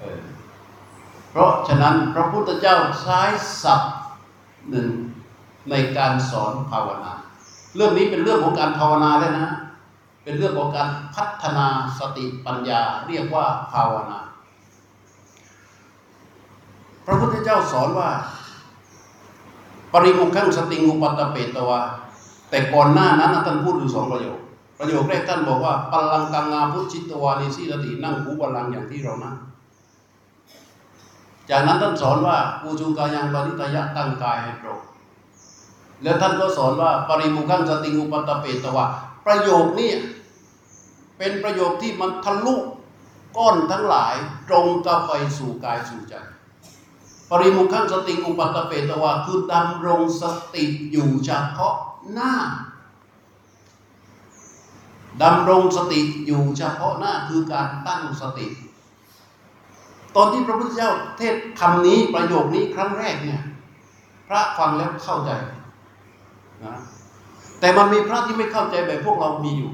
เออเพราะฉะนั้นพระพุทธเจ้าใช้ศัพท์หนึ่งในการสอนภาวนา เรื่องนี้เป็นเรื่องของการภาวนาแล้วนะ เป็นเรื่องของการพัฒนาสติปัญญา เรียกว่าภาวนา ระพุทธเจ้าสอนว่า ปริมุขังสติงุปัตตเปตวาแต่ก่อนหน้านั้นท่านพูดอยู่สองประโยค ประโยคแรกท่านบอกว่าปลังกังงาพุทธิตวานิสีสตินั่งคูบาลังอย่างที่เรานั่งจากนั้นท่านสอนว่าอูจูกายังปริตยะตั้งกายให้ตรงแล้วท่านก็สอนว่าปริมุขังสติงุปัตตเปตวาประโยคนี้เป็นประโยคที่มันทะลุก้อนทั้งหลายตรงกับไปสู่กายสู่ใจ ปริมุขังสติอุปัตตเปตวาคือดำรงสติอยู่เฉพาะหน้าดำรงสติอยู่เฉพาะหน้าคือการตั้งสติ ตอนที่พระพุทธเจ้าเทศคำนี้ประโยคนี้ครั้งแรกเนี่ย พระฟังแล้วเข้าใจนะแต่มันมีพระที่ไม่เข้าใจแบบพวกเรามีอยู่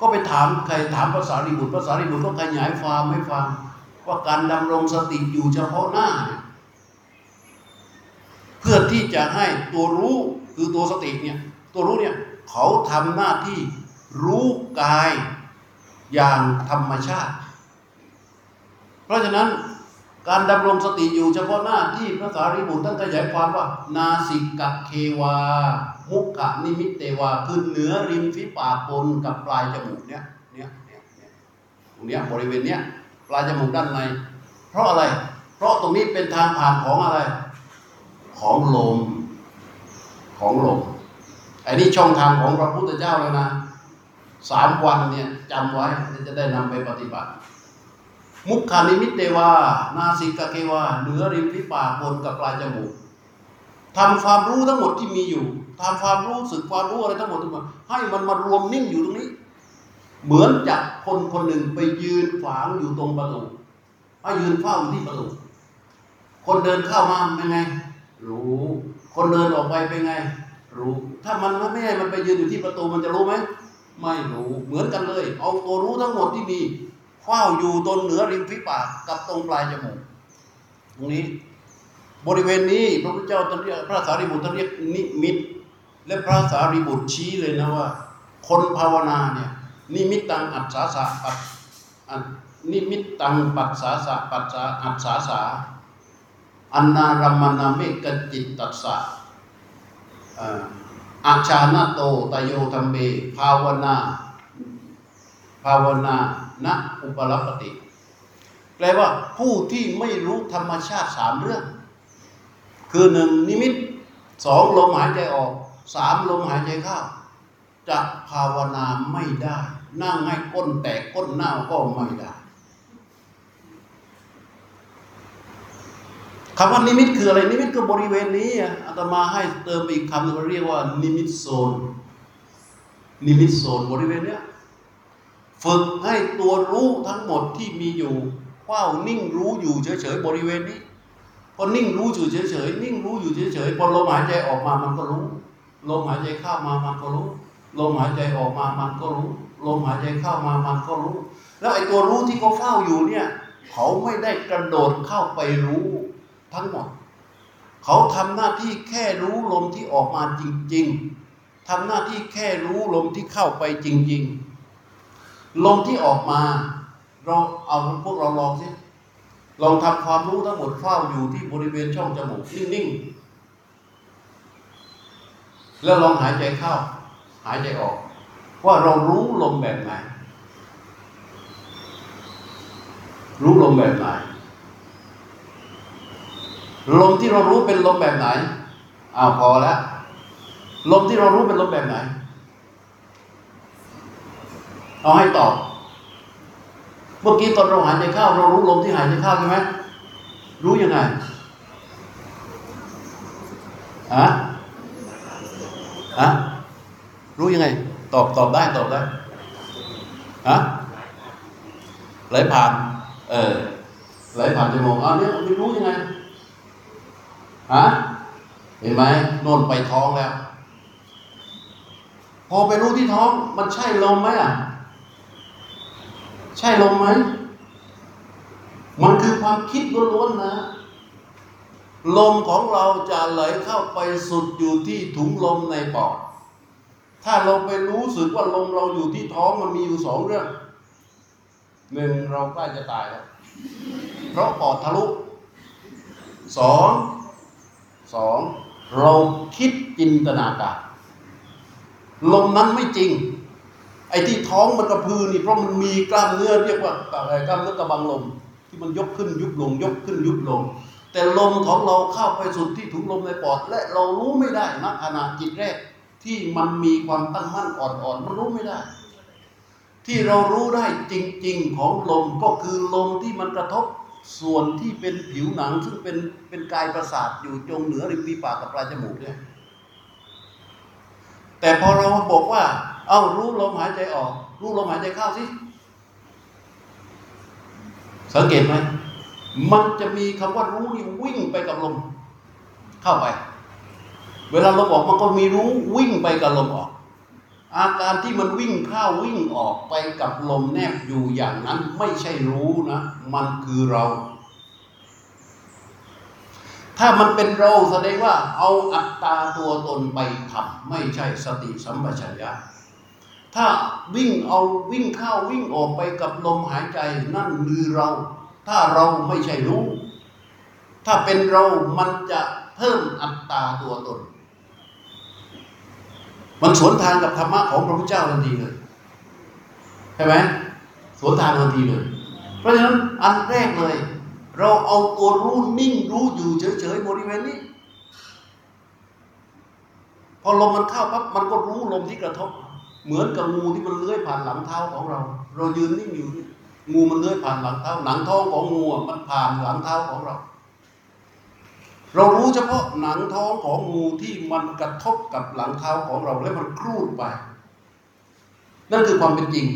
ก็ไปถามใครถามภาษาริบุตรภาษาริบุตรก็ขยายความให้ฟัง ว่าการดำรงสติอยู่เฉพาะหน้า เพื่อที่จะให้ตัวรู้คือตัวสติเนี่ยตัวรู้เนี่ยเขาทำหน้าที่รู้กายอย่างธรรมชาติ เพราะฉะนั้นการดำรงสติอยู่เฉพาะหน้าที่พระสารีบุตรท่านขยายความว่า นาสิกะเควา มุขะนิมิตเตวาคือเหนือริมฝีปากบนกับปลายจมูกเนี่ยเนี่ยเนี่ยเนี่ยตรงเนี้ยบริเวณเนี้ย ปลายจมูกด้านใน เพราะอะไร เพราะตรงนี้เป็นทางผ่านของอะไร ของลม ของลมไอ้นี่ช่องทางของพระพุทธเจ้าแล้วนะสามวันเนี่ยจำไว้จะได้นำไปปฏิบัติ มุขคานิมิตเตวา นาสิกะเกวา เหนือริมฝีปากบนกับปลายจมูกทำความรู้ทั้งหมดที่มีอยู่ทำความรู้สึกความรู้อะไรทั้งหมดทั้งหมดให้มันมารวมนิ่งอยู่ตรงนี้ เหมือนจากคนคนหนึ่งไปยืนขวางอยู่ตรงประตูให้ยืนเฝ้าอยู่ที่ประตูคนเดินเข้ามาเป็นไง รู้ คนเดินออกไปเป็นไง รู้ ถ้ามันไม่ให้มันไปยืนอยู่ที่ประตูมันจะรู้ไหมไม่รู้ เหมือนกันเลย เอาตัวรู้ทั้งหมดที่มีเฝ้าอยู่ตรงเหนือริมฝีปากกับตรงปลายจมูกตรงนี้ บริเวณนี้พระพุทธเจ้าท่านเรียกพระสารีบุตรท่านเรียกนิมิต และพระสารีบุตรชี้เลยนะว่า คนภาวนาเนี่ย นิมิตตังอัศสาสะปัสอันนิมิตตังปัสสาสะปัสสาอัศสาสาอันนารมมนาเมกจิตตัสสะอาชานาโตตโยธรรมเภาวนา ภาวนาณอุปรัปปติแปลว่าผู้ที่ไม่รู้ธรรมชาติสามเรื่อง คือหนึ่งนิมิตสองลมหายใจออกสามลมหายใจเข้าจะภาวนาไม่ได้ นั่งให้ก้นแตกก้นเน่าก็ไม่ได้คำว่านิมิตคืออะไรนิมิตคือบริเวณนี้อาตมาให้เติมอีกคำหนึงเรียกว่า นิมิตโซน นิมิตโซนบริเวณเนี้ยฝึกให้ตัวรู้ทั้งหมดที่มีอยู่เฝ้านิ่งรู้อยู่เฉยๆบริเวณนี้พอนิ่งรู้อยู่เฉยๆนิ่งรู้อยู่เฉยๆพอลมหายใจออกมามันก็รู้ลมหายใจเข้ามามันก็รู้ลมหายใจออกมามันก็รู้ ลมหายใจเข้ามามันก็รู้ แล้วไอ้ตัวรู้ที่เขาเฝ้าอยู่เนี่ย เขาไม่ได้กระโดดเข้าไปรู้ทั้งหมด เขาทำหน้าที่แค่รู้ลมที่ออกมาจริง ๆทำหน้าที่แค่รู้ลมที่เข้าไปจริง ๆ ลมที่ออกมา เราเอาพวกเราลองสิลองทำความรู้ทั้งหมดเฝ้าอยู่ที่บริเวณช่องจมูกนิ่งๆแล้วลองหายใจเข้า หายใจออก ว่าเรารู้ลมแบบไหน รู้ลมแบบไหน ลมที่เรารู้เป็นลมแบบไหนอ้าวพอแล้วลมที่เรารู้เป็นลมแบบไหน เอาให้ตอบ เมื่อกี้ตอนเราหายใจเข้า เรารู้ลมที่หายใจเข้าใช่ไหมรู้ยังไงอะอะรู้ยังไง ตอบตอบได้ตอบได้อะไหลผ่าน เออไหลผ่านจมูกอ้าวเนี่ยไม่รู้ยังไงฮะเห็นไหมโน่นไปท้องแล้ว พอไปรู้ที่ท้อง มันใช่ลมไหมอะ ใช่ลมไหมมันคือความคิดล้วนๆนะ ลมของเราจะไหลเข้าไปสุดอยู่ที่ถุงลมในปอด ถ้าเราไปรู้สึกว่าลมเราอยู่ที่ท้องมันมีอยู่สองเรื่องหนึ่งเราใกล้จะตายแล้วเพราะปอดทะลุสองสองเราคิดจินตนาการลมนั้นไม่จริง ไอ้ที่ท้องมันกระพือนี่เพราะมันมีกล้ามเนื้อเรียกว่าอะไรกล้ามเนื้อกระบังลม ที่มันยกขึ้นยุบลง ยกขึ้นยุบลง แต่ลมของเราเข้าไปสุดที่ถุงลมในปอด และเรารู้ไม่ได้ณขณะจิตแรก ที่มันมีความตั้งมั่นอ่อนๆมันรู้ไม่ได้ ที่เรารู้ได้จริง ๆของลมก็คือลมที่มันกระทบส่วนที่เป็นผิวหนัง ซึ่งเป็นเป็นกายประสาทอยู่ตรงเหนือริมฝีปากกับปลายจมูกเนี่ยแต่พอเราบอกว่า เอ้ารู้ลมหายใจออก รู้ลมหายใจเข้าสิสังเกตไหมมันจะมีคำว่ารู้นี่วิ่งไปกับลมเข้าไป เวลาลมออกมันก็มีรู้วิ่งไปกับลมออก อาการที่มันวิ่งเข้าวิ่งออกไปกับลมแนบอยู่อย่างนั้นไม่ใช่รู้นะ มันคือเรา ถ้ามันเป็นเราแสดงว่าเอาอัตตาตัวตนไปทำไม่ใช่สติสัมปชัญญะถ้าวิ่งเอาวิ่งเข้าวิ่งออกไปกับลมหายใจนั่นคือเรา ถ้าเราไม่ใช่รู้ ถ้าเป็นเรามันจะเพิ่มอัตตาตัวตน มันสวนทางกับธรรมะของพระพุทธเจ้าทันทีเลยใช่ไหมสวนทางทันทีเลย เพราะฉะนั้นอันแรกเลย เราเอาตัวรู้นิ่งรู้อยู่เฉยๆบริเวณนี้ พอลมมันเข้าปั๊บมันก็รู้ลมที่กระทบ เหมือนกับงูที่มันเลื้อยผ่านหลังเท้าของเรา เรายืนนิ่งอยู่ งูมันเลื้อยผ่านหลังเท้า หนังท้องของงูมันผ่านหลังเท้าของเรา เรารู้เฉพาะหนังท้องของงูที่มันกระทบกับหลังเท้าของเราแล้วมันครูดไป นั่นคือความเป็นจริง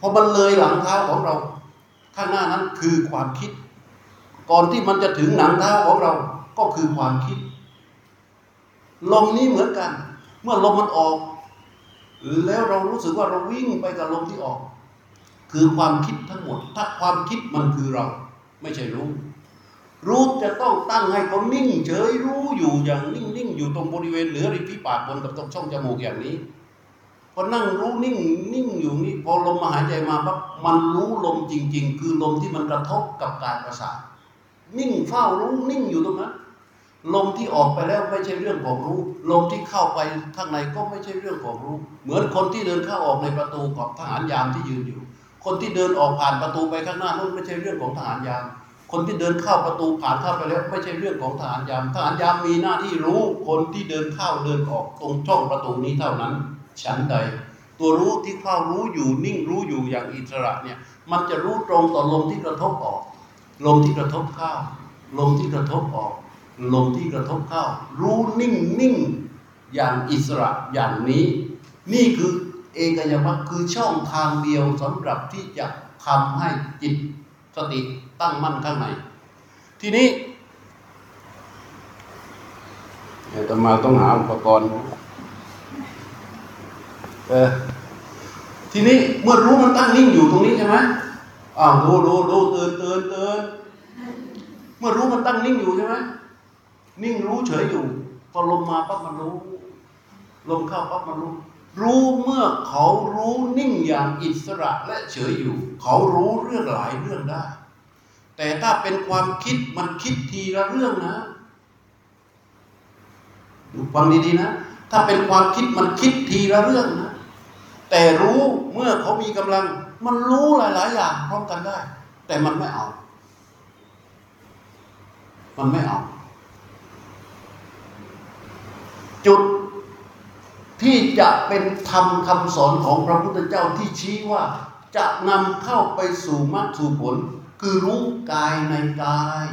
พอมันเลยหลังเท้าของเรา ข้างหน้านั้นคือความคิด ก่อนที่มันจะถึงหนังเท้าของเราก็คือความคิด ลมนี้เหมือนกัน เมื่อลมมันออก แล้วเรารู้สึกว่าเราวิ่งไปกับลมที่ออก คือความคิดทั้งหมด ถ้าความคิดมันคือเรา ไม่ใช่รู้ รู้จะต้องตั้งให้เขานิ่งเฉยรู้อยู่อย่างนิ่งๆอยู่ตรงบริเวณเหนือริมฝีปากบนกับตรงช่องจมูกอย่างนี้พอนั่งรู้นิ่งนิ่งอยู่นี่พอลมมาหายใจมาปั๊บมันรู้ลมจริง ๆ คือลมที่มันกระทบกับกายประสาทนิ่งเฝ้ารู้นิ่งอยู่ตรงนั้นลมที่ออกไปแล้วไม่ใช่เรื่องของรู้ ลมที่เข้าไปข้างในก็ไม่ใช่เรื่องของรู้ เหมือนคนที่เดินเข้าออกในประตูของทหารยามที่ยืนอยู่ คนที่เดินออกผ่านประตูไปข้างหน้านู้นไม่ใช่เรื่องของทหารยาม คนที่เดินเข้าประตูผ่านเข้าไปแล้วไม่ใช่เรื่องของทหารยามทหารยามมีหน้าที่รู้คนที่เดินเข้าเดินออกตรงช่องประตูนี้เท่านั้น ฉันใด ตัวรู้ที่เข้ารู้อยู่นิ่งรู้อยู่อย่างอิสระเนี่ยมันจะรู้ตรงต่อลมที่กระทบออก ลมที่กระทบเข้าลมที่กระทบออก ลมที่กระทบเข้า รู้นิ่งนิ่งอย่างอิสระอย่างนี้ นี่คือเอกยมัคคือช่องทางเดียวสำหรับที่จะทำให้จิตสติ ตั้งมั่นข้างใน ทีนี้เดี๋ยวมาต้องหาอุปกรณ์เออทีนี้เมื่อรู้มันตั้งนิ่งอยู่ตรงนี้ใช่ไหมอ้าวรู้รู้รู้เตื่นเตื่นเตื่นเมื่อรู้มันตั้งนิ่งอยู่ใช่ไหมนิ่งรู้เฉยอยู่ พอลมมาปั๊บมันรู้ ลมเข้าปั๊บมันรู้ รู้เมื่อเขารู้นิ่งอย่างอิสระและเฉยอยู่ เขารู้เรื่องหลายเรื่องได้ แต่ถ้าเป็นความคิดมันคิดทีละเรื่องนะดูฟังดีๆนะ ถ้าเป็นความคิดมันคิดทีละเรื่องนะ แต่รู้เมื่อเขามีกำลัง มันรู้หลาย ๆ อย่างพร้อมกันได้ แต่มันไม่เอา มันไม่เอา จุดที่จะเป็นธรรมคำสอนของพระพุทธเจ้าที่ชี้ว่าจะนำเข้าไปสู่มรรคสู่ผล คือรู้กายในกาย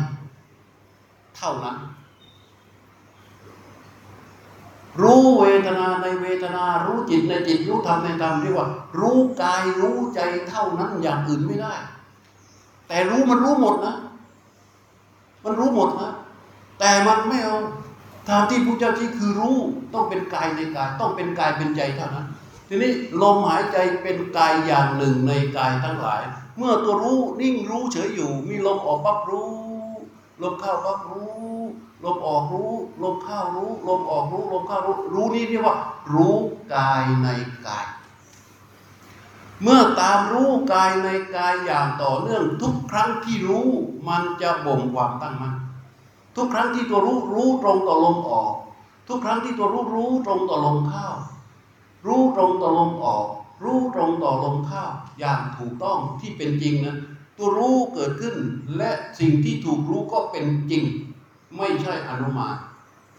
เท่านั้น รู้เวทนาในเวทนา รู้จิตในจิต รู้ธรรมในธรรมเรียกว่า รู้กายรู้ใจเท่านั้นอย่างอื่นไม่ได้ แต่รู้มันรู้หมดนะ มันรู้หมดนะ แต่มันไม่เอาทางที่พระเจ้าที่คือรู้ต้องเป็นกายในกาย ต้องเป็นกายเป็นใจเท่านั้น ทีนี้ลมหายใจเป็นกายอย่างหนึ่งในกายทั้งหลาย เมื่อตัวรู้นิ่งรู้เฉยอยู่ มีลมออกปั๊บรู้ ลมเข้าปั๊บรู้ ลมออกรู้ ลมเข้ารู้ ลมออกรู้ ลมเข้ารู้ รู้นี่เรียกว่า รู้กายในกาย เมื่อตามรู้กายในกายอย่างต่อเนื่องทุกครั้งที่รู้มันจะบ่มความตั้งมั่นทุกครั้งที่ตัวรู้รู้ตรงต่อลมออก ทุกครั้งที่ตัวรู้รู้ตรงต่อลมเข้า รู้ตรงต่อลมออก รู้ตรงต่อลมเข้าอย่างถูกต้องที่เป็นจริงนะตัวรู้เกิดขึ้นและสิ่งที่ถูกรู้ก็เป็นจริง ไม่ใช่อนุมาน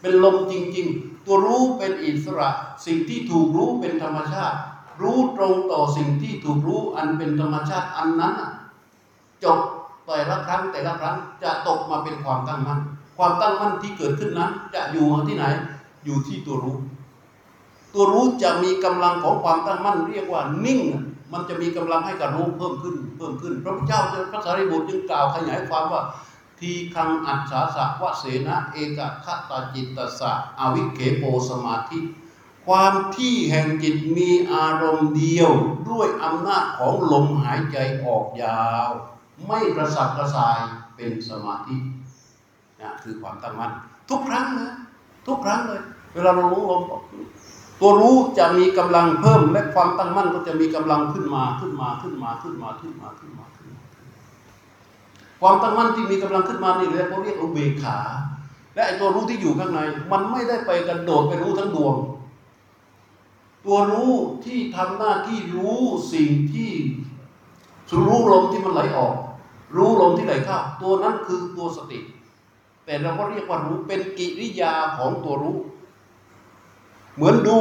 เป็นลมจริง ๆ ตัวรู้เป็นอิสระ สิ่งที่ถูกรู้เป็นธรรมชาติ รู้ตรงต่อสิ่งที่ถูกรู้อันเป็นธรรมชาติอันนั้นจบแต่ละครั้งแต่ละครั้งจะตกมาเป็นความตั้งมั่นความตั้งมั่นที่เกิดขึ้นนั้น จะอยู่ที่ไหน อยู่ที่ตัวรู้ ตัวรู้จะมีกำลังของความตั้งมั่น เรียกว่านิ่ง มันจะมีกำลังให้กับรู้เพิ่มขึ้น เพิ่มขึ้น พระพุทธเจ้าพระสารีบุตรจึงกล่าวขยายความว่า ทีคังอัจฉาสะวะเสนะเอกคตาจิตตสะอวิเคโปสมาธิ ความที่แห่งจิตมีอารมณ์เดียวด้วยอำนาจของลมหายใจออกยาว ไม่กระสับกระส่ายเป็นสมาธินะคือความตั้งมั่นทุกครั้งนะทุกครั้งเลย เวลาเรารู้ลมออก ตัวรู้จะมีกำลังเพิ่มและความตั้งมั่นก็จะมีกำลังขึ้นมาขึ้นมาขึ้นมาขึ้นมาขึ้นมาขึ้นมาขึ้นมา ความตั้งมั่นที่มีกำลังขึ้นมานี่เรียกเขาเรียกอุเบกขา และไอ้ตัวรู้ที่อยู่ข้างใน มันไม่ได้ไปกระโดดไปรู้ทั้งดวง ตัวรู้ที่ทำหน้าที่รู้สิ่งที่รู้ลมที่มันไหลออก รู้ลมที่ไหลเข้าตัวนั้นคือตัวสติ แต่เราก็เรียกว่ารู้เป็นกิริยาของตัวรู้ เหมือนดู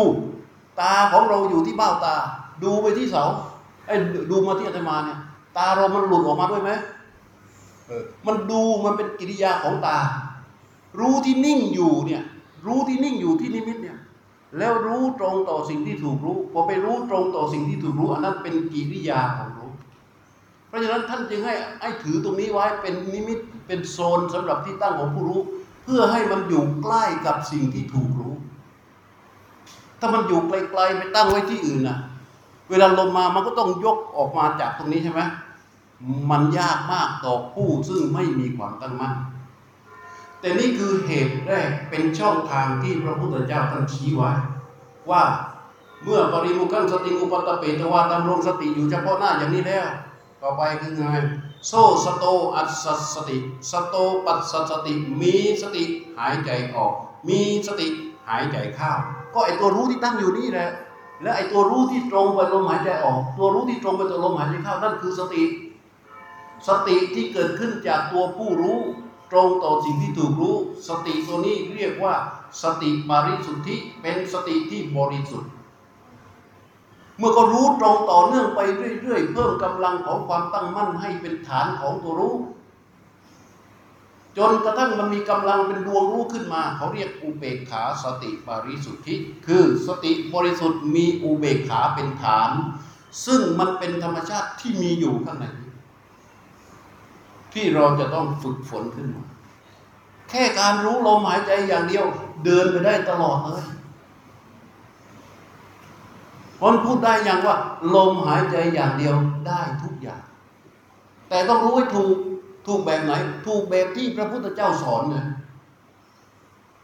ตาของเราอยู่ที่เบ้าตา ดูไปที่เสาไอ้ดูมาที่อาตมาเนี่ย ตาเรามันหลุดออกมาด้วยไหมมันดูมันเป็นกิริยาของตา รู้ที่นิ่งอยู่เนี่ย รู้ที่นิ่งอยู่ที่นิมิตเนี่ย แล้วรู้ตรงต่อสิ่งที่ถูกรู้พอไปรู้ตรงต่อสิ่งที่ถูกรู้ อันนั้นเป็นกิริยาของรู้ เพราะฉะนั้นท่านจึงให้ให้ถือตรงนี้ไว้เป็นนิมิตเป็นโซนสำหรับที่ตั้งของผู้รู้ เพื่อให้มันอยู่ใกล้กับสิ่งที่ถูกรู้ ถ้ามันอยู่ไกลๆไปตั้งไว้ที่อื่นน่ะเวลาลมมามันก็ต้องยกออกมาจากตรงนี้ใช่ไหมมันยากมากต่อผู้ซึ่งไม่มีความตั้งมั่น แต่นี่คือเหตุแรกเป็นช่องทางที่พระพุทธเจ้าท่านชี้ไว้ว่าเมื่อปริมุขันสติอุปตตเปตวาดำรงสติอยู่เฉพาะหน้าอย่างนี้แล้ว ต่อไปคือไงโซสโตอัสสสติ สโตปัสสสติ มีสติหายใจออก มีสติหายใจเข้า ก็ไอตัวรู้ที่ตั้งอยู่นี่แหละและไอตัวรู้ที่ตรงไปลมหายใจออก ตัวรู้ที่ตรงไปตัวลมหายใจเข้านั่นคือสติ สติที่เกิดขึ้นจากตัวผู้รู้ ตรงต่อสิ่งที่ถูกรู้ สติตัวนี้เรียกว่า สติบริสุทธิเป็นสติที่บริสุทธิ์ เมื่อก็รู้ตรงต่อเนื่องไปเรื่อยๆ เพิ่มกำลังของความตั้งมั่นให้เป็นฐานของตัวรู้ จนกระทั่งมันมีกำลังเป็นดวงรู้ขึ้นมา เขาเรียกอุเบกขาสติบริสุทธิ คือสติบริสุทธิ์มีอุเบกขาเป็นฐาน ซึ่งมันเป็นธรรมชาติที่มีอยู่ข้างในที่เราจะต้องฝึกฝนขึ้นมา แค่การรู้ลมหายใจอย่างเดียวเดินไปได้ตลอดเลยคนพูดได้อย่างว่า ลมหายใจอย่างเดียวได้ทุกอย่าง แต่ต้องรู้ให้ถูก ถูกแบบไหน ถูกแบบที่พระพุทธเจ้าสอนไง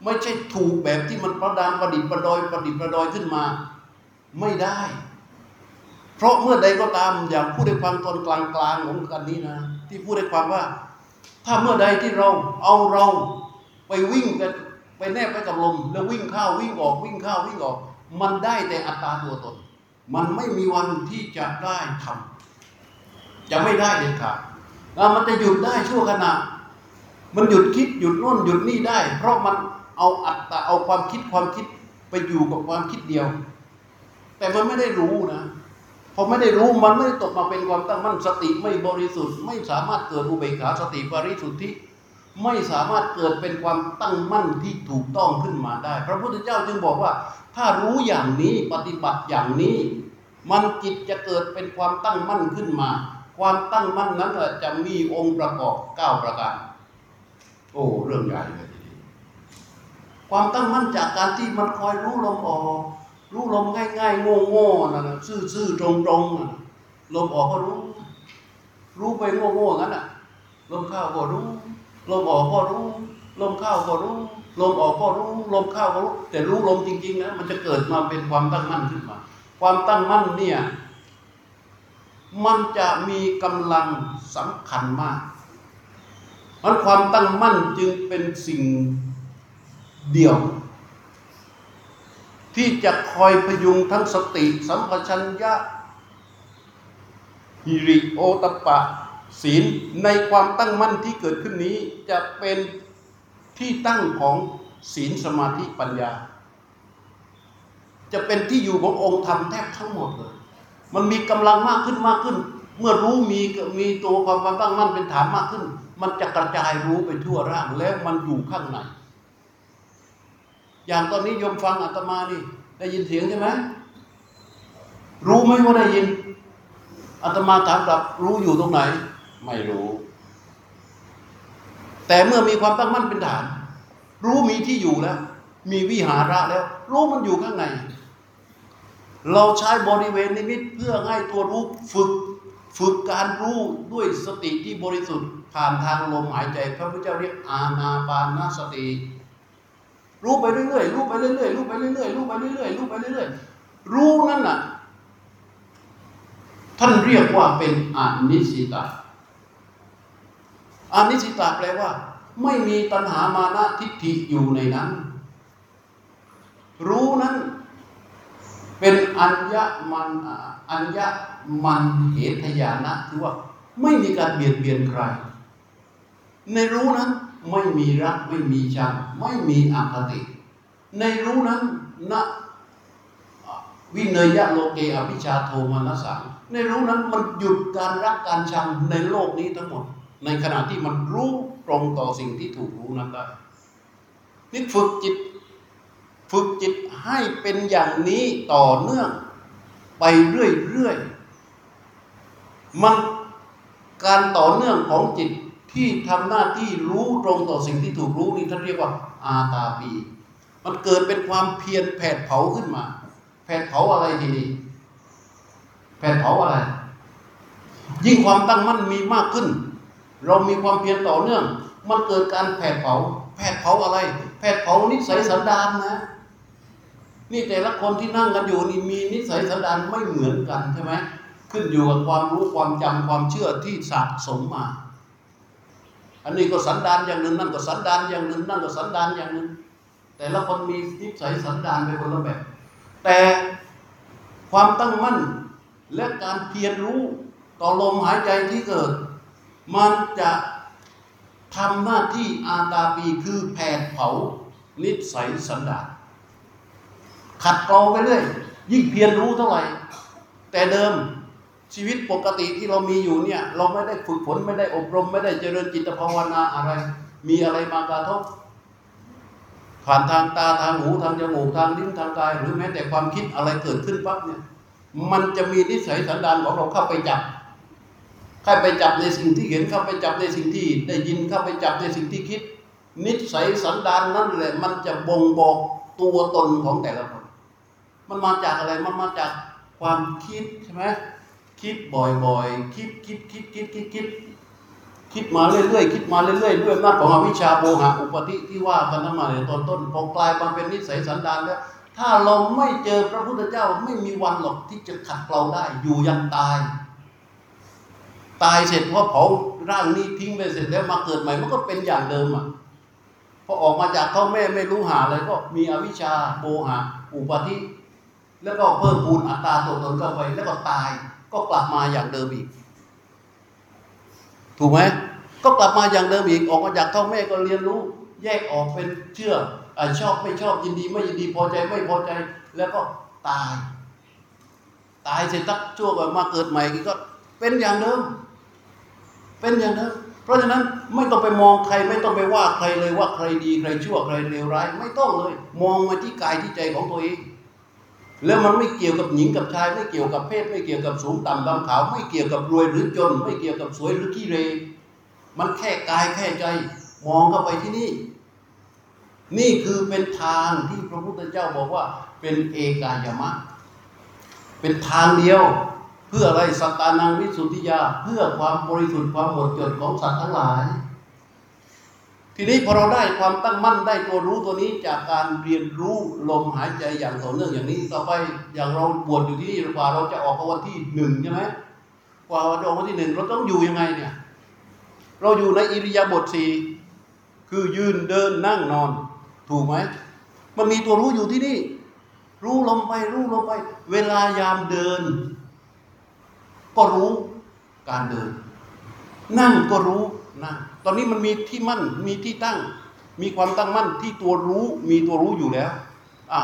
ไม่ใช่ถูกแบบที่มันประดามประดิษฐ์ประดอยประดิษฐ์ประดอยขึ้นมา ไม่ได้ เพราะเมื่อใดก็ตามอย่างพูดในความตอนกลางๆของกันนี้นะ ที่พูดในความว่า ถ้าเมื่อใดที่เราเอาเราไปวิ่งกันไปแนบไปกับลม แล้ววิ่งเข้าวิ่งออกวิ่งเข้าวิ่งออก มันได้แต่อัตราตัวตน มันไม่มีวันที่จะได้ทำจะไม่ได้เด็ดขาด แล้วมันจะหยุดได้ชั่วขณะ มันหยุดคิดหยุดโน่นหยุดนี่ได้ เพราะมันเอาอัตตาเอาความคิดความคิดไปอยู่กับความคิดเดียว แต่มันไม่ได้รู้นะพอไม่ได้รู้มันไม่ได้ตกมาเป็นความตั้งมั่นสติไม่บริสุทธิ์ ไม่สามารถเกิดอุเบกขาสติบริสุทธิไม่สามารถเกิดเป็นความตั้งมั่นที่ถูกต้องขึ้นมาได้ พระพุทธเจ้าจึงบอกว่า ถ้ารู้อย่างนี้ปฏิบัติอย่างนี้ มันจิตจะเกิดเป็นความตั้งมั่นขึ้นมา ความตั้งมั่นนั้นจะมีองค์ประกอบเก้าประการ โอ้เรื่องใหญ่เลยทีนี้ความตั้งมั่นจากการที่มันคอยรู้ลมออก รู้ลมง่ายๆโง่ๆนั่น่ะซื่อๆตรงๆน่ะลมออกก็รู้ รู้ไปโง่ๆงั้นน่ะลมเข้าก็รู้ ลมออกก็รู้ ลมเข้าก็รู้ ลมออกก็รู้ ลมเข้าก็รู้ แต่รู้ลมจริงๆนะมันจะเกิดมาเป็นความตั้งมั่นขึ้นมา ความตั้งมั่นเนี่ย มันจะมีกำลังสำคัญมากมันความตั้งมั่นจึงเป็นสิ่งเดียว ที่จะคอยพยุงทั้งสติสัมปชัญญะฮิริโอตปปะ ศีลในความตั้งมั่นที่เกิดขึ้นนี้จะเป็นที่ตั้งของศีลสมาธิปัญญา จะเป็นที่อยู่ขององค์ธรรมแทบทั้งหมดเลย มันมีกำลังมากขึ้นมากขึ้น เมื่อรู้มีมีตัวความตั้งมั่นเป็นฐานมากขึ้น มันจะกระจายรู้ไปทั่วร่างแล้วมันอยู่ข้างในอย่างตอนนี้ยมฟังอาตมานี่ ได้ยินเสียงใช่ไหมรู้ไหมว่าได้ยินอาตมาถามกลับรู้อยู่ตรงไหน ไม่รู้ แต่เมื่อมีความตั้งมั่นเป็นฐาน รู้มีที่อยู่แล้ว มีวิหาระแล้ว รู้มันอยู่ข้างใน เราใช้บริเวณนิมิตเพื่อให้ตัวรู้ฝึกฝึกการรู้ด้วยสติที่บริสุทธิ์ผ่านทางลมหายใจ พระพุทธเจ้าเรียกอาณาปานสติ รู้ไปเรื่อยๆรู้ไปเรื่อยๆรู้ไปเรื่อยๆรู้ไปเรื่อยๆรู้ไปเรื่อยๆรู้นั่นน่ะท่านเรียกว่าเป็นอนิสิตาอนิสิตาแปลว่า ไม่มีตัณหามานะทิฏฐิอยู่ในนั้น รู้นั้น เป็นอัญญมันอัญญมันเหตยานะคือว่าไม่มีการเบียดเบียนใคร ในรู้นั้นไม่มีรักไม่มีชังไม่มีอคติ ในรู้นั้นนะวิเนยะโลเกอภิชาโทมานะสังในรู้นั้นมันหยุดการรักการชังในโลกนี้ทั้งหมด ในขณะที่มันรู้ตรงต่อสิ่งที่ถูกรู้นั้นได้นี่ฝึกจิต ฝึกจิตให้เป็นอย่างนี้ต่อเนื่อง ไปเรื่อยๆมันการต่อเนื่องของจิตที่ทำหน้าที่รู้ตรงต่อสิ่งที่ถูกรู้นี่ท่านเรียกว่าอาตาปี มันเกิดเป็นความเพียรแผดเผาขึ้นมา แผดเผาอะไรทีนี้แผดเผาอะไร ยิ่งความตั้งมั่นมีมากขึ้น เรามีความเพียรต่อเนื่อง มันเกิดการแผดเผา แผดเผาอะไร แผดเผานิสัยสันดานนะ นี่แต่ละคนที่นั่งกันอยู่นี่มีนิสัยสันดานไม่เหมือนกันใช่ไหมขึ้นอยู่กับความรู้ความจำความเชื่อที่สะสมมา อันนี้ก็สันดานอย่างหนึ่งนั่นก็สันดานอย่างหนึ่งนั่นก็สันดานอย่างหนึ่งแต่ละคนมีนิสัยสันดานไปคนละแบบ แต่ความตั้งมั่นและการเพียรรู้ต่อลมหายใจที่เกิด มันจะทำหน้าที่อาตาปีคือแผดเผานิสัยสันดาน ขัดเกลาไปเรื่อย ยิ่งเพียรรู้เท่าไหร่ แต่เดิมชีวิตปกติที่เรามีอยู่เนี่ย เราไม่ได้ฝึกฝนไม่ได้อบรม ไม่ได้เจริญจิตภาวนาอะไร มีอะไรมากระทบผ่านทางตาทางหูทางจมูกทางลิ้นทางกาย หรือแม้แต่ความคิดอะไรเกิดขึ้นปั๊บเนี่ย มันจะมีนิสัยสันดานของเราเข้าไปจับเข้าไปจับในสิ่งที่เห็นเข้าไปจับในสิ่งที่ ได้ยินเข้าไปจับในสิ่งที่คิด นิสัยสันดานนั่นแหละ มันจะบ่งบอกตัวตนของแต่ละคน มันมาจากอะไรมันมาจากความคิดใช่ไหมคิดบ่อยๆ คิดคิดคิดคิดคิดคิดคิดมาเรื่อยๆคิดมาเรื่อยๆด้วยอำนาจของอวิชชาโมหะอุปธิที่ว่ากันทั้งมาในตอนต้นพอกลายมาเป็นนิสัยสันดานแล้ว ถ้าเราไม่เจอพระพุทธเจ้าไม่มีวันหรอกที่จะขัดเกลาได้ อยู่ยันตาย ตายเสร็จพอเผาร่างนี้ทิ้งไปเสร็จแล้วมาเกิดใหม่มันก็เป็นอย่างเดิมอะพอออกมาจากท้องแม่ไม่รู้หาอะไรก็มีอวิชชาโมหะอุปธิ แล้วก็เพิ่มพูนอัตตาตัวตนเข้าไป แล้วก็ตายก็กลับมาอย่างเดิมอีก ถูกไหมก็กลับมาอย่างเดิมอีกออกมาจากท้องแม่ก็เรียนรู้ แยกออกเป็นเชื่ออชอบไม่ชอบยินดีไม่ยินดีพอใจไม่พอใจ แล้วก็ตาย ตายเสร็จตักชั่วก็มาเกิดใหม่ก็เป็นอย่างเดิม เป็นอย่างเดิมเพราะฉะนั้นไม่ต้องไปมองใครไม่ต้องไปว่าใครเลยว่าใครดีใครชั่วใครเลวร้าย ไม่ต้องเลย มองมาที่กายที่ใจของตัวเอง แล้วมันไม่เกี่ยวกับหญิงกับชาย ไม่เกี่ยวกับเพศ ไม่เกี่ยวกับสูงต่ำดำขาว ไม่เกี่ยวกับรวยหรือจน ไม่เกี่ยวกับสวยหรือขี้เร มันแค่กายแค่ใจมองเข้าไปที่นี่ นี่คือเป็นทางที่พระพุทธเจ้าบอกว่า เป็นเอกายมะ เป็นทางเดียว เพื่ออะไรสัตตานังวิสุทธิยา เพื่อความบริสุทธิ์ความหมดจดของสัตว์ทั้งหลาย ทีนี้พอเราได้ความตั้งมั่นได้ตัวรู้ตัวนี้จากการเรียนรู้ลมหายใจอย่างต่อเนื่องอย่างนี้ต่อไปอย่างเราบวชอยู่ที่นี่กว่าเราจะออกวันที่หนึ่งใช่ไหมกว่าเราจะออกวันที่หนึ่งเราต้องอยู่ยังไงเนี่ย เราอยู่ในอิริยาบถสี่คือยืนเดินนั่งนอน ถูกไหมมันมีตัวรู้อยู่ที่นี่ รู้ลมไปรู้ลมไป เวลายามเดิน ก็รู้การเดิน นั่งก็รู้นั่ง ตอนนี้มันมีที่มั่น มีที่ตั้ง มีความตั้งมั่นที่ตัวรู้ มีตัวรู้อยู่แล้วอะ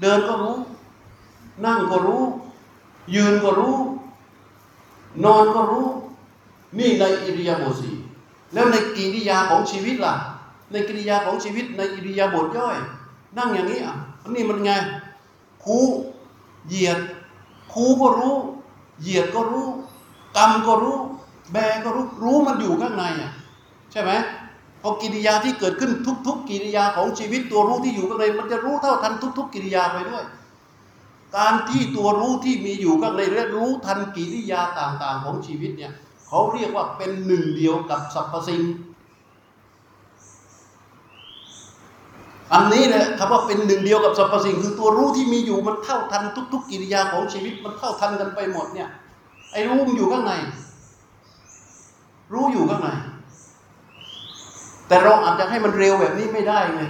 เดินก็รู้ นั่งก็รู้ ยืนก็รู้ นอนก็รู้ นี่ในอิริยาบถสี่แล้วในกิริยาของชีวิตล่ะ ในกิริยาของชีวิตในอิริยาบถย่อย นั่งอย่างนี้อะอันนี้มันไง คูเหยียด คูก็รู้ เหยียดก็รู้กรรมก็รู้ แบก็รู้ รู้มันอยู่ข้างในอะ ใช่ไหมเพอกิริยาที่เกิดขึ้นทุก ๆ กิริยาของชีวิตตัวรู้ที่อยู่ข้างในมันจะรู้เท่าทันทุก ๆ กิริยาไปด้วย การที่ตัวรู้ที่มีอยู่ข้างในและรู้ทันกิริยาต่าง ๆ ของชีวิตเนี่ยเขาเรียกว่าเป็นหนึ่งเดียวกับสรรพสิ่งอันนี้แหละคำว่าเป็นหนึ่งเดียวกับสรรพสิ่งคือตัวรู้ที่มีอยู่มันเท่าทันทุก ๆ กิริยาของชีวิตมันเท่าทันกันไปหมดเนี่ยไอ้รู้มันอยู่ข้างใน รู้อยู่ข้างใน แต่เราอาจจะให้มันเร็วแบบนี้ไม่ได้ไง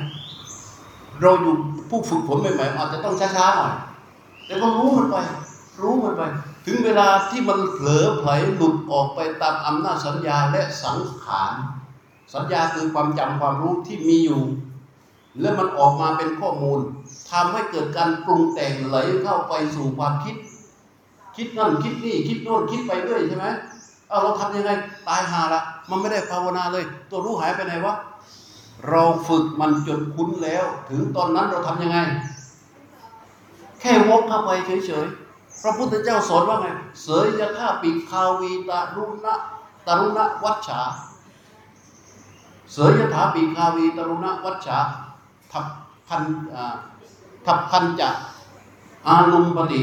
เราอยู่ผู้ฝึกฝนใหม่ๆอาจจะต้องช้าๆหน่อยแต่ก็รู้มันไป รู้มันไป ถึงเวลาที่มันเผลอไผลหลุดออกไปตามอำนาจสัญญาและสังขารสัญญาคือความจำความรู้ที่มีอยู่ แล้วมันออกมาเป็นข้อมูลทำให้เกิดการปรุงแต่งไหลเข้าไปสู่ความคิด คิดนั่นคิดนี่คิดโน่นคิดไปเรื่อยใช่ไหม เอาเราทำยังไงตายหาละมันไม่ได้ภาวนาเลย ตัวรู้หายไปไหนวะเราฝึกมันจนคุ้นแล้ว ถึงตอนนั้นเราทำยังไง แค่วกเข้าไปเฉยๆพระพุทธเจ้าสอนว่าไง เสยยะท่าปิคาวีตารุณะตรุณะวัชชา เสยยะถาปิคาวีตรุณะวัชชาทับพันทับพันจะอานุมปติ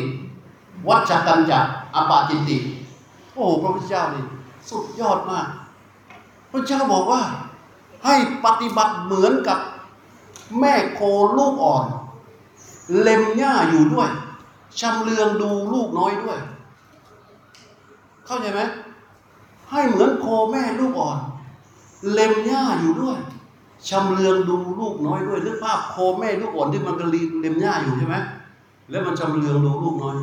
วัชกันจะอปาจินติ โอ้พระพุทธเจ้านี่สุดยอดมาก พระเจ้าบอกว่า ให้ปฏิบัติเหมือนกับแม่โคลูกอ่อน เล็มหญ้าอยู่ด้วยชำเลืองดูลูกน้อยด้วย เข้าใจไหมให้เหมือนโคแม่ลูกอ่อน เล็มหญ้าอยู่ด้วยชำเลืองดูลูกน้อยด้วยนึกภาพโคแม่ลูกอ่อนที่มันกำลังเล็มหญ้าอยู่ใช่ไหมแล้วมันชำเลืองดูลูกน้อย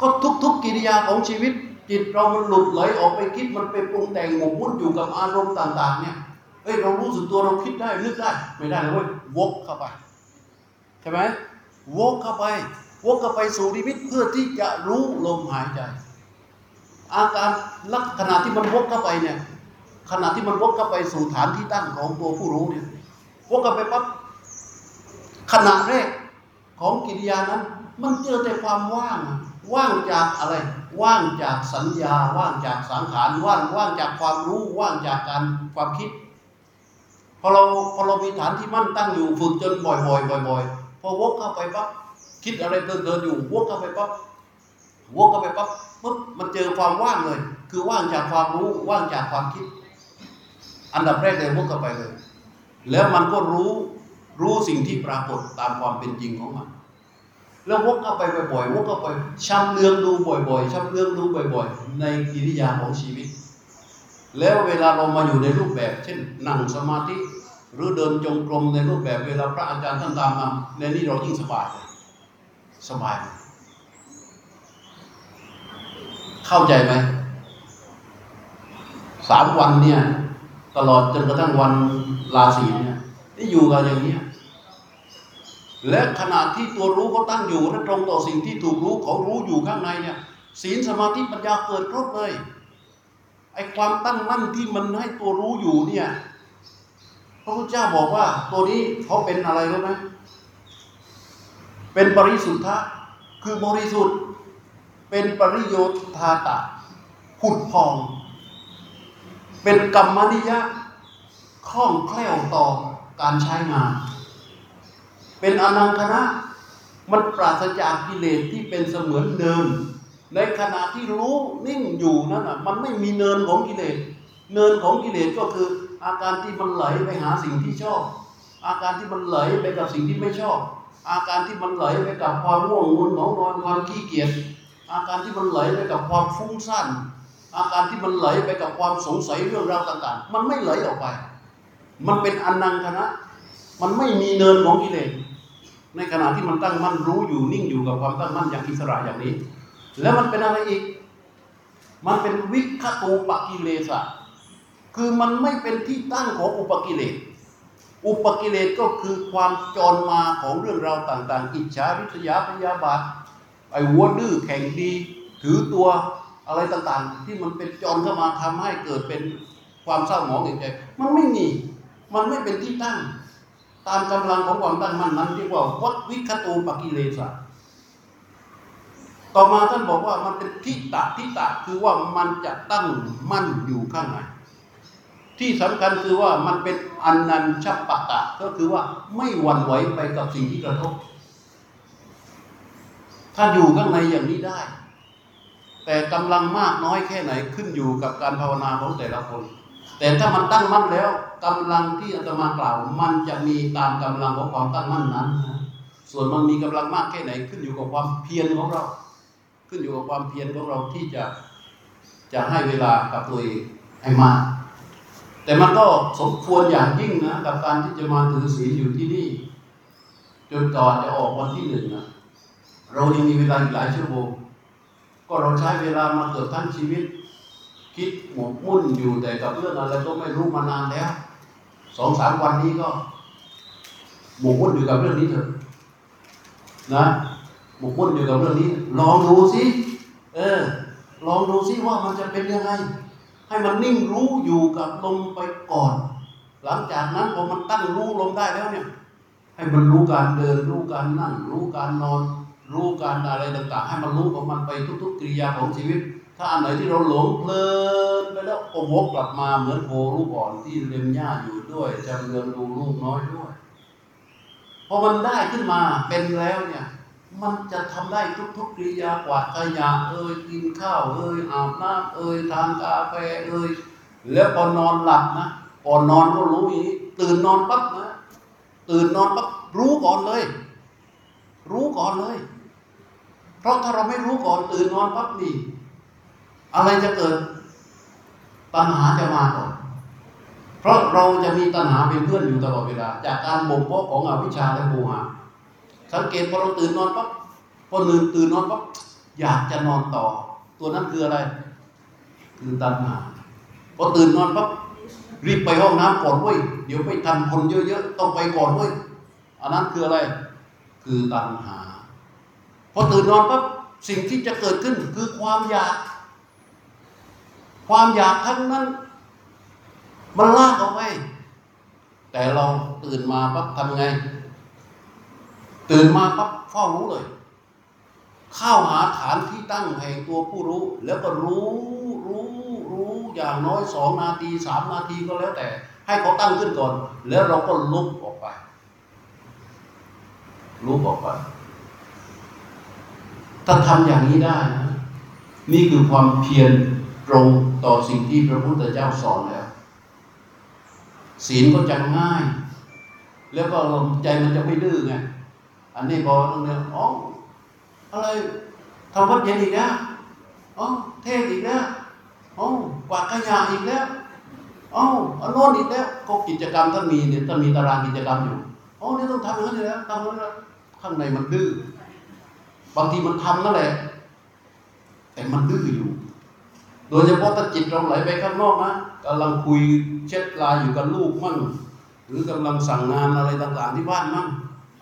ก็ทุก ๆกิริยาของชีวิต จิตเรามันหลุดไหลออกไปคิดมันไปปรุงแต่งหมกมุ่นอยู่กับอารมณ์ต่าง ๆ เนี่ยเอ้ยเรารู้สึกตัวเราคิดได้นึกได้ ไม่ได้เลยเว้ยวกเข้าไปใช่ไหมวกเข้าไปวกเข้าไปสู่นิมิตเพื่อที่จะรู้ลมหายใจ อาการลักขณะที่มันวกเข้าไปเนี่ยขณะที่มันวกเข้าไปสู่ฐานที่ตั้งของตัวผู้รู้เนี่ยวกเข้าไปปั๊บขณะแรกของกิริยานั้น มันเจอแต่ความว่าง ว่างจากอะไร ว่างจากสัญญา ว่างจากสังขารว่างว่างจากความรู้ว่างจากการความคิดพอเราพอเรามีฐานที่มั่นตั้งอยู่ฝึกจนบ่อยๆบ่อยๆพอวกเข้าไปปั๊บคิดอะไรเดินเดินอยู่วกเข้าไปปั๊บวกเข้าไปปั๊บปุ๊บมันเจอความว่างเลย คือว่างจากความรู้ว่างจากความคิด อันดับแรกเลยวกเข้าไปเลย แล้วมันก็รู้รู้สิ่งที่ปรากฏตามความเป็นจริงของมัน แล้ววกเข้าไปบ่อยๆวกเข้าไปชำเลืองดูบ่อยๆชำเลืองดูบ่อยๆ ในกิริยาของชีวิต แล้วเวลาเรามาอยู่ในรูปแบบ เช่นนั่งสมาธิหรือเดินจงกรมในรูปแบบเวลาพระอาจารย์ท่านตามมาในนี้เรายิ่งสบายเลยสบายเลยเข้าใจไหมสามวันเนี่ย ตลอดจนกระทั่งวันลาศีเนี่ยได้อยู่กันอย่างนี้ย และขณะที่ตัวรู้เขาตั้งอยู่และตรงต่อสิ่งที่ถูกรู้เขารู้อยู่ข้างในเนี่ยศีลสมาธิปัญญาเกิดครบเลยไอ้ความตั้งมั่นที่มันให้ตัวรู้อยู่เนี่ยพระพุทธเจ้าบอกว่าตัวนี้เขาเป็นอะไรรู้ไหมเป็นปริสุทธะคือบริสุทธิ์ เป็นปริโยธาตะผุดพอง เป็นกรรมนิยะคล่องแคล่วต่อการใช้งาน เป็นอนังคณะมันปราศจากกิเลสที่เป็นเสมือนเนิน ในขณะที่รู้นิ่งอยู่นั้นอะมันไม่มีเนินของกิเลส เนินของกิเลสก็คืออาการที่มันไหลไปหาสิ่งที่ชอบ อาการที่มันไหลไปกับสิ่งที่ไม่ชอบ อาการที่มันไหลไปกับความง่วงงุนของนอนความขี้เกียจอาการที่มันไหลไปกับความฟุ้งซ่านอาการที่มันไหลไปกับความสงสัยเรื่องราวต่างๆ มันไม่ไหลออกไป มันเป็นอนังคณะ มันไม่มีเนินของกิเลส ในขณะที่มันตั้งมั่นรู้อยู่นิ่งอยู่กับความตั้งมั่นอย่างอิสระอย่างนี้ แล้วมันเป็นอะไรอีก มันเป็นวิคตูปกิเลสะคือมันไม่เป็นที่ตั้งของอุปกิเลส อุปกิเลสก็คือความจรมาของเรื่องราวต่าง ๆ อิจฉาริษยาพยาบาทไอ้วัวดื้อแข่งดี ถือตัวอะไรต่างๆ ที่มันเป็นจรเข้ามาทำให้เกิดเป็นความเศร้าหมองในใจ มันไม่มี มันไม่เป็นที่ตั้ง ตามกำลังของความตั้งมั่นนั้นเรียกว่าวัดวิคตูปกิเลสะต่อมาท่านบอกว่ามันเป็นทิฏฐะทิฏฐะคือว่ามันจะตั้งมั่นอยู่ข้างในที่สำคัญคือว่ามันเป็นอนันชปะตะก็คือว่าไม่หวั่นไหวไปกับสิ่งที่กระทบ ถ้าอยู่ข้างในอย่างนี้ได้ แต่กำลังมากน้อยแค่ไหนขึ้นอยู่กับการภาวนาของแต่ละคน แต่ถ้ามันตั้งมั่นแล้ว กำลังที่อาตมากล่าว มันจะมีตามกำลังของความตั้งมั่นนั้นนะส่วนมันมีกำลังมากแค่ไหนขึ้นอยู่กับความเพียรของเรา ขึ้นอยู่กับความเพียรของเราที่จะจะให้เวลากับตัวเองให้มากแต่มันก็สมควรอย่างยิ่งนะกับการที่จะมาถือศีลอยู่ที่นี่ จนก่อนจะออกวันที่หนึ่งนะเรายังมีเวลาอีกหลายชั่วโมงก็เราใช้เวลามาเกือบทั้งชีวิต คิดหมกมุ่นอยู่แต่กับเรื่องอะไรก็ไม่รู้มานานแล้ว สองสามวันนี้ก็หมกมุ่นอยู่กับเรื่องนี้เถอะนะหมกมุ่นอยู่กับเรื่องนี้ ลองดูสิเออ ลองดูสิว่ามันจะเป็นยังไง ให้มันนิ่งรู้อยู่กับลมไปก่อน หลังจากนั้นพอมันตั้งรู้ลมได้แล้วเนี่ย ให้มันรู้การเดิน รู้การนั่ง รู้การนอน รู้การอะไรต่าง ๆ ให้มันรู้ของมันไปทุก ๆ กิริยาของชีวิต ถ้าอันไหนที่เราหลงเพลินไปแล้วก็วกกลับมาเหมือนโพลูกอ่อนที่เล็มหญ้าอยู่ด้วยจำเรืองดูลูกน้อยด้วยพอมันได้ขึ้นมาเป็นแล้วเนี่ย มันจะทำได้ทุกๆกิริยากวาดขยะเอ่ยกินข้าวเอ่ยอาบน้ำเอ่ยทานกาแฟเอ่ยแล้วพอนอนหลับนะก่อนนอนก็รู้อย่างนี้ตื่นนอนปั๊บนะตื่นนอนปั๊บรู้ก่อนเลย รู้ก่อนเลย เพราะถ้าเราไม่รู้ก่อนตื่นนอนปั๊บนี่ อะไรจะเกิด ตัณหาจะมาก่อนเพราะเราจะมีตัณหาเป็นเพื่อนอยู่ตลอดเวลา จากการบ่มเพาะของอวิชชาและโมหะสังเกตพอเราตื่นนอนปั๊บพอตื่นตื่นนอนปั๊บอยากจะนอนต่อ ตัวนั้นคืออะไร คือตัณหาพอตื่นนอนปั๊บรีบไปห้องน้ำก่อนเว้ยเดี๋ยวไปทันคนเยอะๆต้องไปก่อนเว้ยอันนั้นคืออะไร คือตัณหาพอตื่นนอนปั๊บสิ่งที่จะเกิดขึ้นคือความอยาก ความอยากทั้งนั้น มันลากเอาไปแต่เราตื่นมาปั๊บทำไง ตื่นมาปั๊บเฝ้ารู้เลย เข้าหาฐานที่ตั้งแห่งตัวผู้รู้ แล้วก็รู้รู้รู้อย่างน้อยสองนาทีสามนาทีก็แล้วแต่ ให้เขาตั้งขึ้นก่อน แล้วเราก็ลุกออกไปลุกออกไปถ้าทำอย่างนี้ได้นะนี่คือความเพียร ตรงต่อสิ่งที่พระพุทธเจ้าสอนแล้ว ศีลก็จะง่าย แล้วก็ใจมันจะไม่ดื้อไงอันนี้พอตรงเนี้ยอ๋ออะไรทำวัดเย็นอีกแล้วอ๋อเทศอีกแล้วอ๋อกวาดขยะอีกแล้วอ๋ออันโน้นอีกแล้วก็กิจกรรมท่านมีเนี่ยท่านมีตารางกิจกรรมอยู่อ๋อเนี่ยต้องทำอย่างนั้นอยู่แล้วทำอย่างนั้นแล้วข้างในมันดื้อบางทีมันทำนั่นแหละ แต่มันดื้ออยู่ โดยเฉพาะถ้าจิตเราไหลไปข้างนอกนะกำลังคุยเช็ดลาอยู่กับลูกมั่งหรือกำลังสั่งงานอะไรต่างๆที่บ้านมั่ง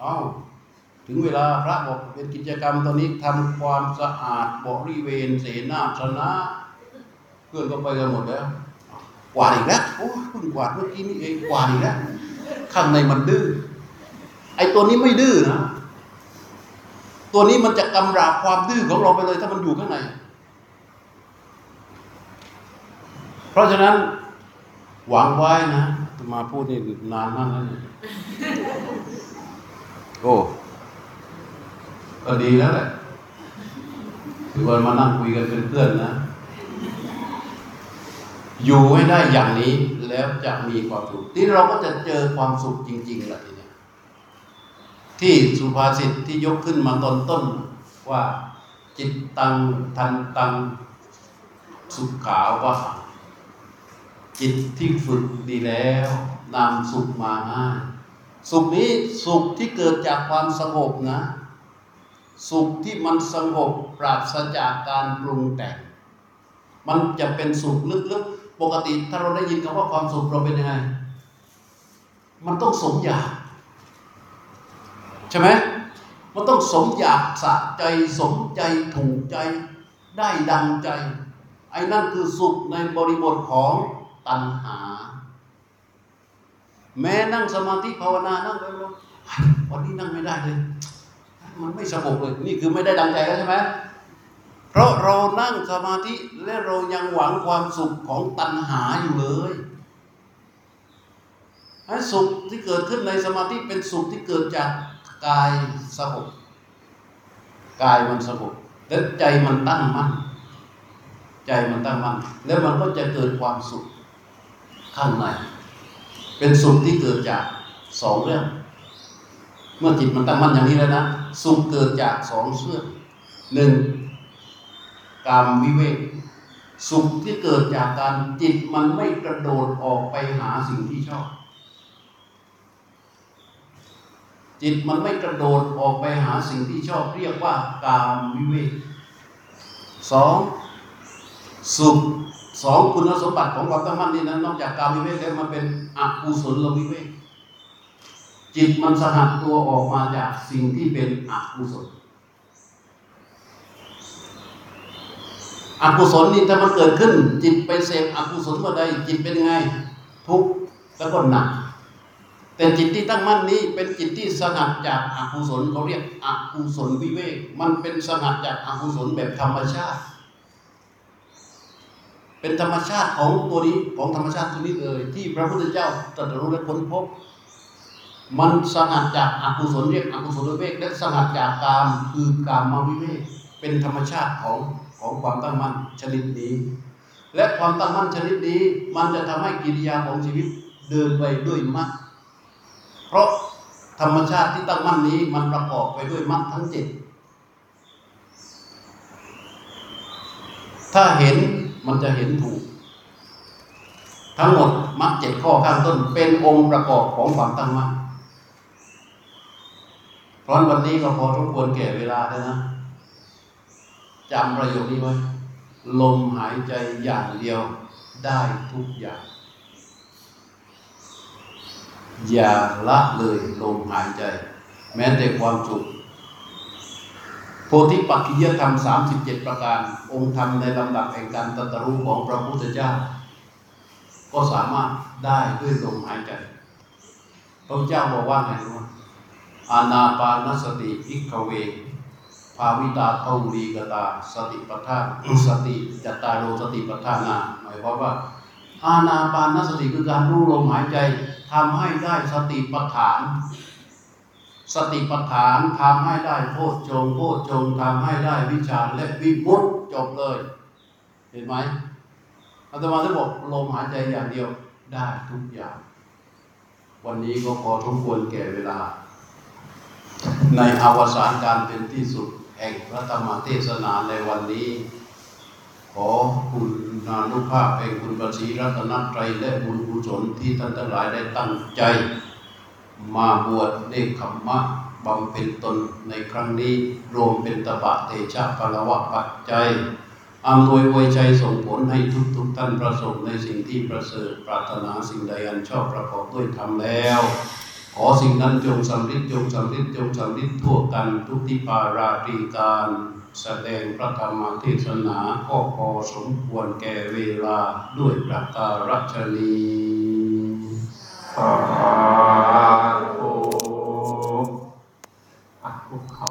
เอาถึงเวลาพระบอกเป็นกิจกรรมตอนนี้ทำความสะอาดบริเวณเสนาสนะเพื่อนก็ไปกันหมดแล้วกวาดอีกแล้วโอ้ยเพิ่งกวาดเมื่อกี้นี่เองกวาดอีกแล้วข้างในมันดื้อไอ้ตัวนี้ไม่ดื้อนะ ตัวนี้มันจะกำราบความดื้อของเราไปเลย ถ้ามันอยู่ข้างใน เพราะฉะนั้นหวังไว้นะ มาพูดนี่นานมากแล้วเนี่ยโอ้ก็ดีแล้วแหละถือว่ามานั่งคุยกันเป็นเพื่อนนะ อยู่ให้ได้อย่างนี้แล้วจะมีความสุขที่เราก็จะเจอความสุขจริงๆแหละทีเนี้ยที่สุภาษิตที่ยกขึ้นมาตอนต้นว่าจิตตังทันตังสุขาวะ จิตที่ฝึกดีแล้วนำสุขมาให้สุขนี้สุขที่เกิดจากความสงบนะ สุขที่มันสงบปราศจากการปรุงแต่ง มันจะเป็นสุขลึกๆ ปกติถ้าเราได้ยินคำว่าความสุขเราเป็นยังไง มันต้องสมอยากใช่ไหมมันต้องสมอยากสะใจสมใจถูกใจได้ดังใจ ไอ้นั่นคือสุขในบริบทของ ตัณหา แม้นั่งสมาธิภาวนานั่งไปแล้ววันนี้นั่งไม่ได้เลย มันไม่สงบเลย นี่คือไม่ได้ดังใจแล้วใช่ไหมเพราะเรานั่งสมาธิและเรายังหวังความสุขของตัณหาอยู่เลยไอ้สุขที่เกิดขึ้นในสมาธิเป็นสุขที่เกิดจากกายสงบกายมันสงบและใจมันตั้งมั่นใจมันตั้งมั่นแล้วมันก็จะเกิดความสุข ข้างใน เป็นสุขที่เกิดจากสองเรื่อง เมื่อจิตมันตั้งมั่นอย่างนี้แล้วนะ สุขเกิดจากสองเสื่อหนึ่งกามวิเวกสุขที่เกิดจากการจิตมันไม่กระโดดออกไปหาสิ่งที่ชอบ จิตมันไม่กระโดดออกไปหาสิ่งที่ชอบเรียกว่ากามวิเวกสองสุข สองคุณสมบัติของความตั้งมั่นนี่นะนอกจากการวิเวกแล้วมันเป็นอกุศลวิเวกจิตมันสหัดตัวออกมาจากสิ่งที่เป็นอกุศลอกุศลนี่ถ้ามันเกิดขึ้น จิตไปเสพอกุศลเมื่อใดจิตเป็นไง ทุกข์แล้วก็หนัก แต่จิตที่ตั้งมั่นนี้เป็นจิตที่สงัดจากอกุศลเขาเรียกอกุศลวิเวกมันเป็นสงัดจากอกุศลแบบธรรมชาติ เป็นธรรมชาติของตัวนี้ของธรรมชาติตัวนี้เลยที่พระพุทธเจ้าตรัสรู้และค้นพบ มันสงัดจากอกุศลเรียกอกุศลเวกและสงัดจากกามคือกามมาวิเวกเป็นธรรมชาติของของความตั้งมั่นชนิดนี้ และความตั้งมั่นชนิดนี้ มันจะทำให้กิริยาของชีวิตเดินไปด้วยมรรคเพราะธรรมชาติที่ตั้งมั่นนี้มันประกอบไปด้วยมรรคทั้งเจ็ดถ้าเห็น มันจะเห็นถูก ทั้งหมดมรรคเจ็ดข้อข้างต้น เป็นองค์ประกอบของความตั้งมั่นเพราะวันนี้ก็พอทุกควรแก่เวลาแล้วนะจำประโยคนี้ไว้ ลมหายใจอย่างเดียวได้ทุกอย่าง อย่าละเลยลมหายใจ แม้แต่ความสุขโพธิปัจจิยธรรม37ประการ องค์ธรรมในลำดับแห่งการตรัสรู้ของพระพุทธเจ้า ก็สามารถได้ด้วยลมหายใจ พระเจ้าบอกว่าไงรู้อานาปานสติอิกเว ภาวิตาทวีกตา สติปัฏฐานสติจตตารโรสติปัฏฐานาหมายความว่า อานาปานสติคือการรู้ลมหายใจทำให้ได้สติปัฏฐาน สติปัฏฐานทำให้ได้โพชฌงโพชฌงทำให้ได้วิชาและวิมุตจบเลย เห็นไหมอาตมาจะบอกลมหายใจอย่างเดียวได้ทุกอย่าง วันนี้ก็ขอทุกควรแก่เวลา ในอวสานการเป็นที่สุดแห่งพระธรรมเทศนาในวันนี้ ขอคุณนานุภาพแห่งคุณประสีรัตนตรัยและบุญกุศลที่ท่านทั้งหลายได้ตั้งใจ มาบวชเนคขมมะบำเพ็ญตนในครั้งนี้รวมเป็นตบะเตชะพลวะปัจจัยอำนวยวยใจส่งผลให้ทุกทุกท่านประสบในสิ่งที่ประเสริฐปรารถนาสิ่งใดอันชอบประกอบด้วยธรรมแล้ว ขอสิ่งนั้นจงสำเร็จจงสำเร็จจงสำเร็จทั่วกันทุกที่ปาราตรีการ แสดงพระธรรมเทศนาก็พอสมควรแก่เวลาด้วยประการฉนี สาธุ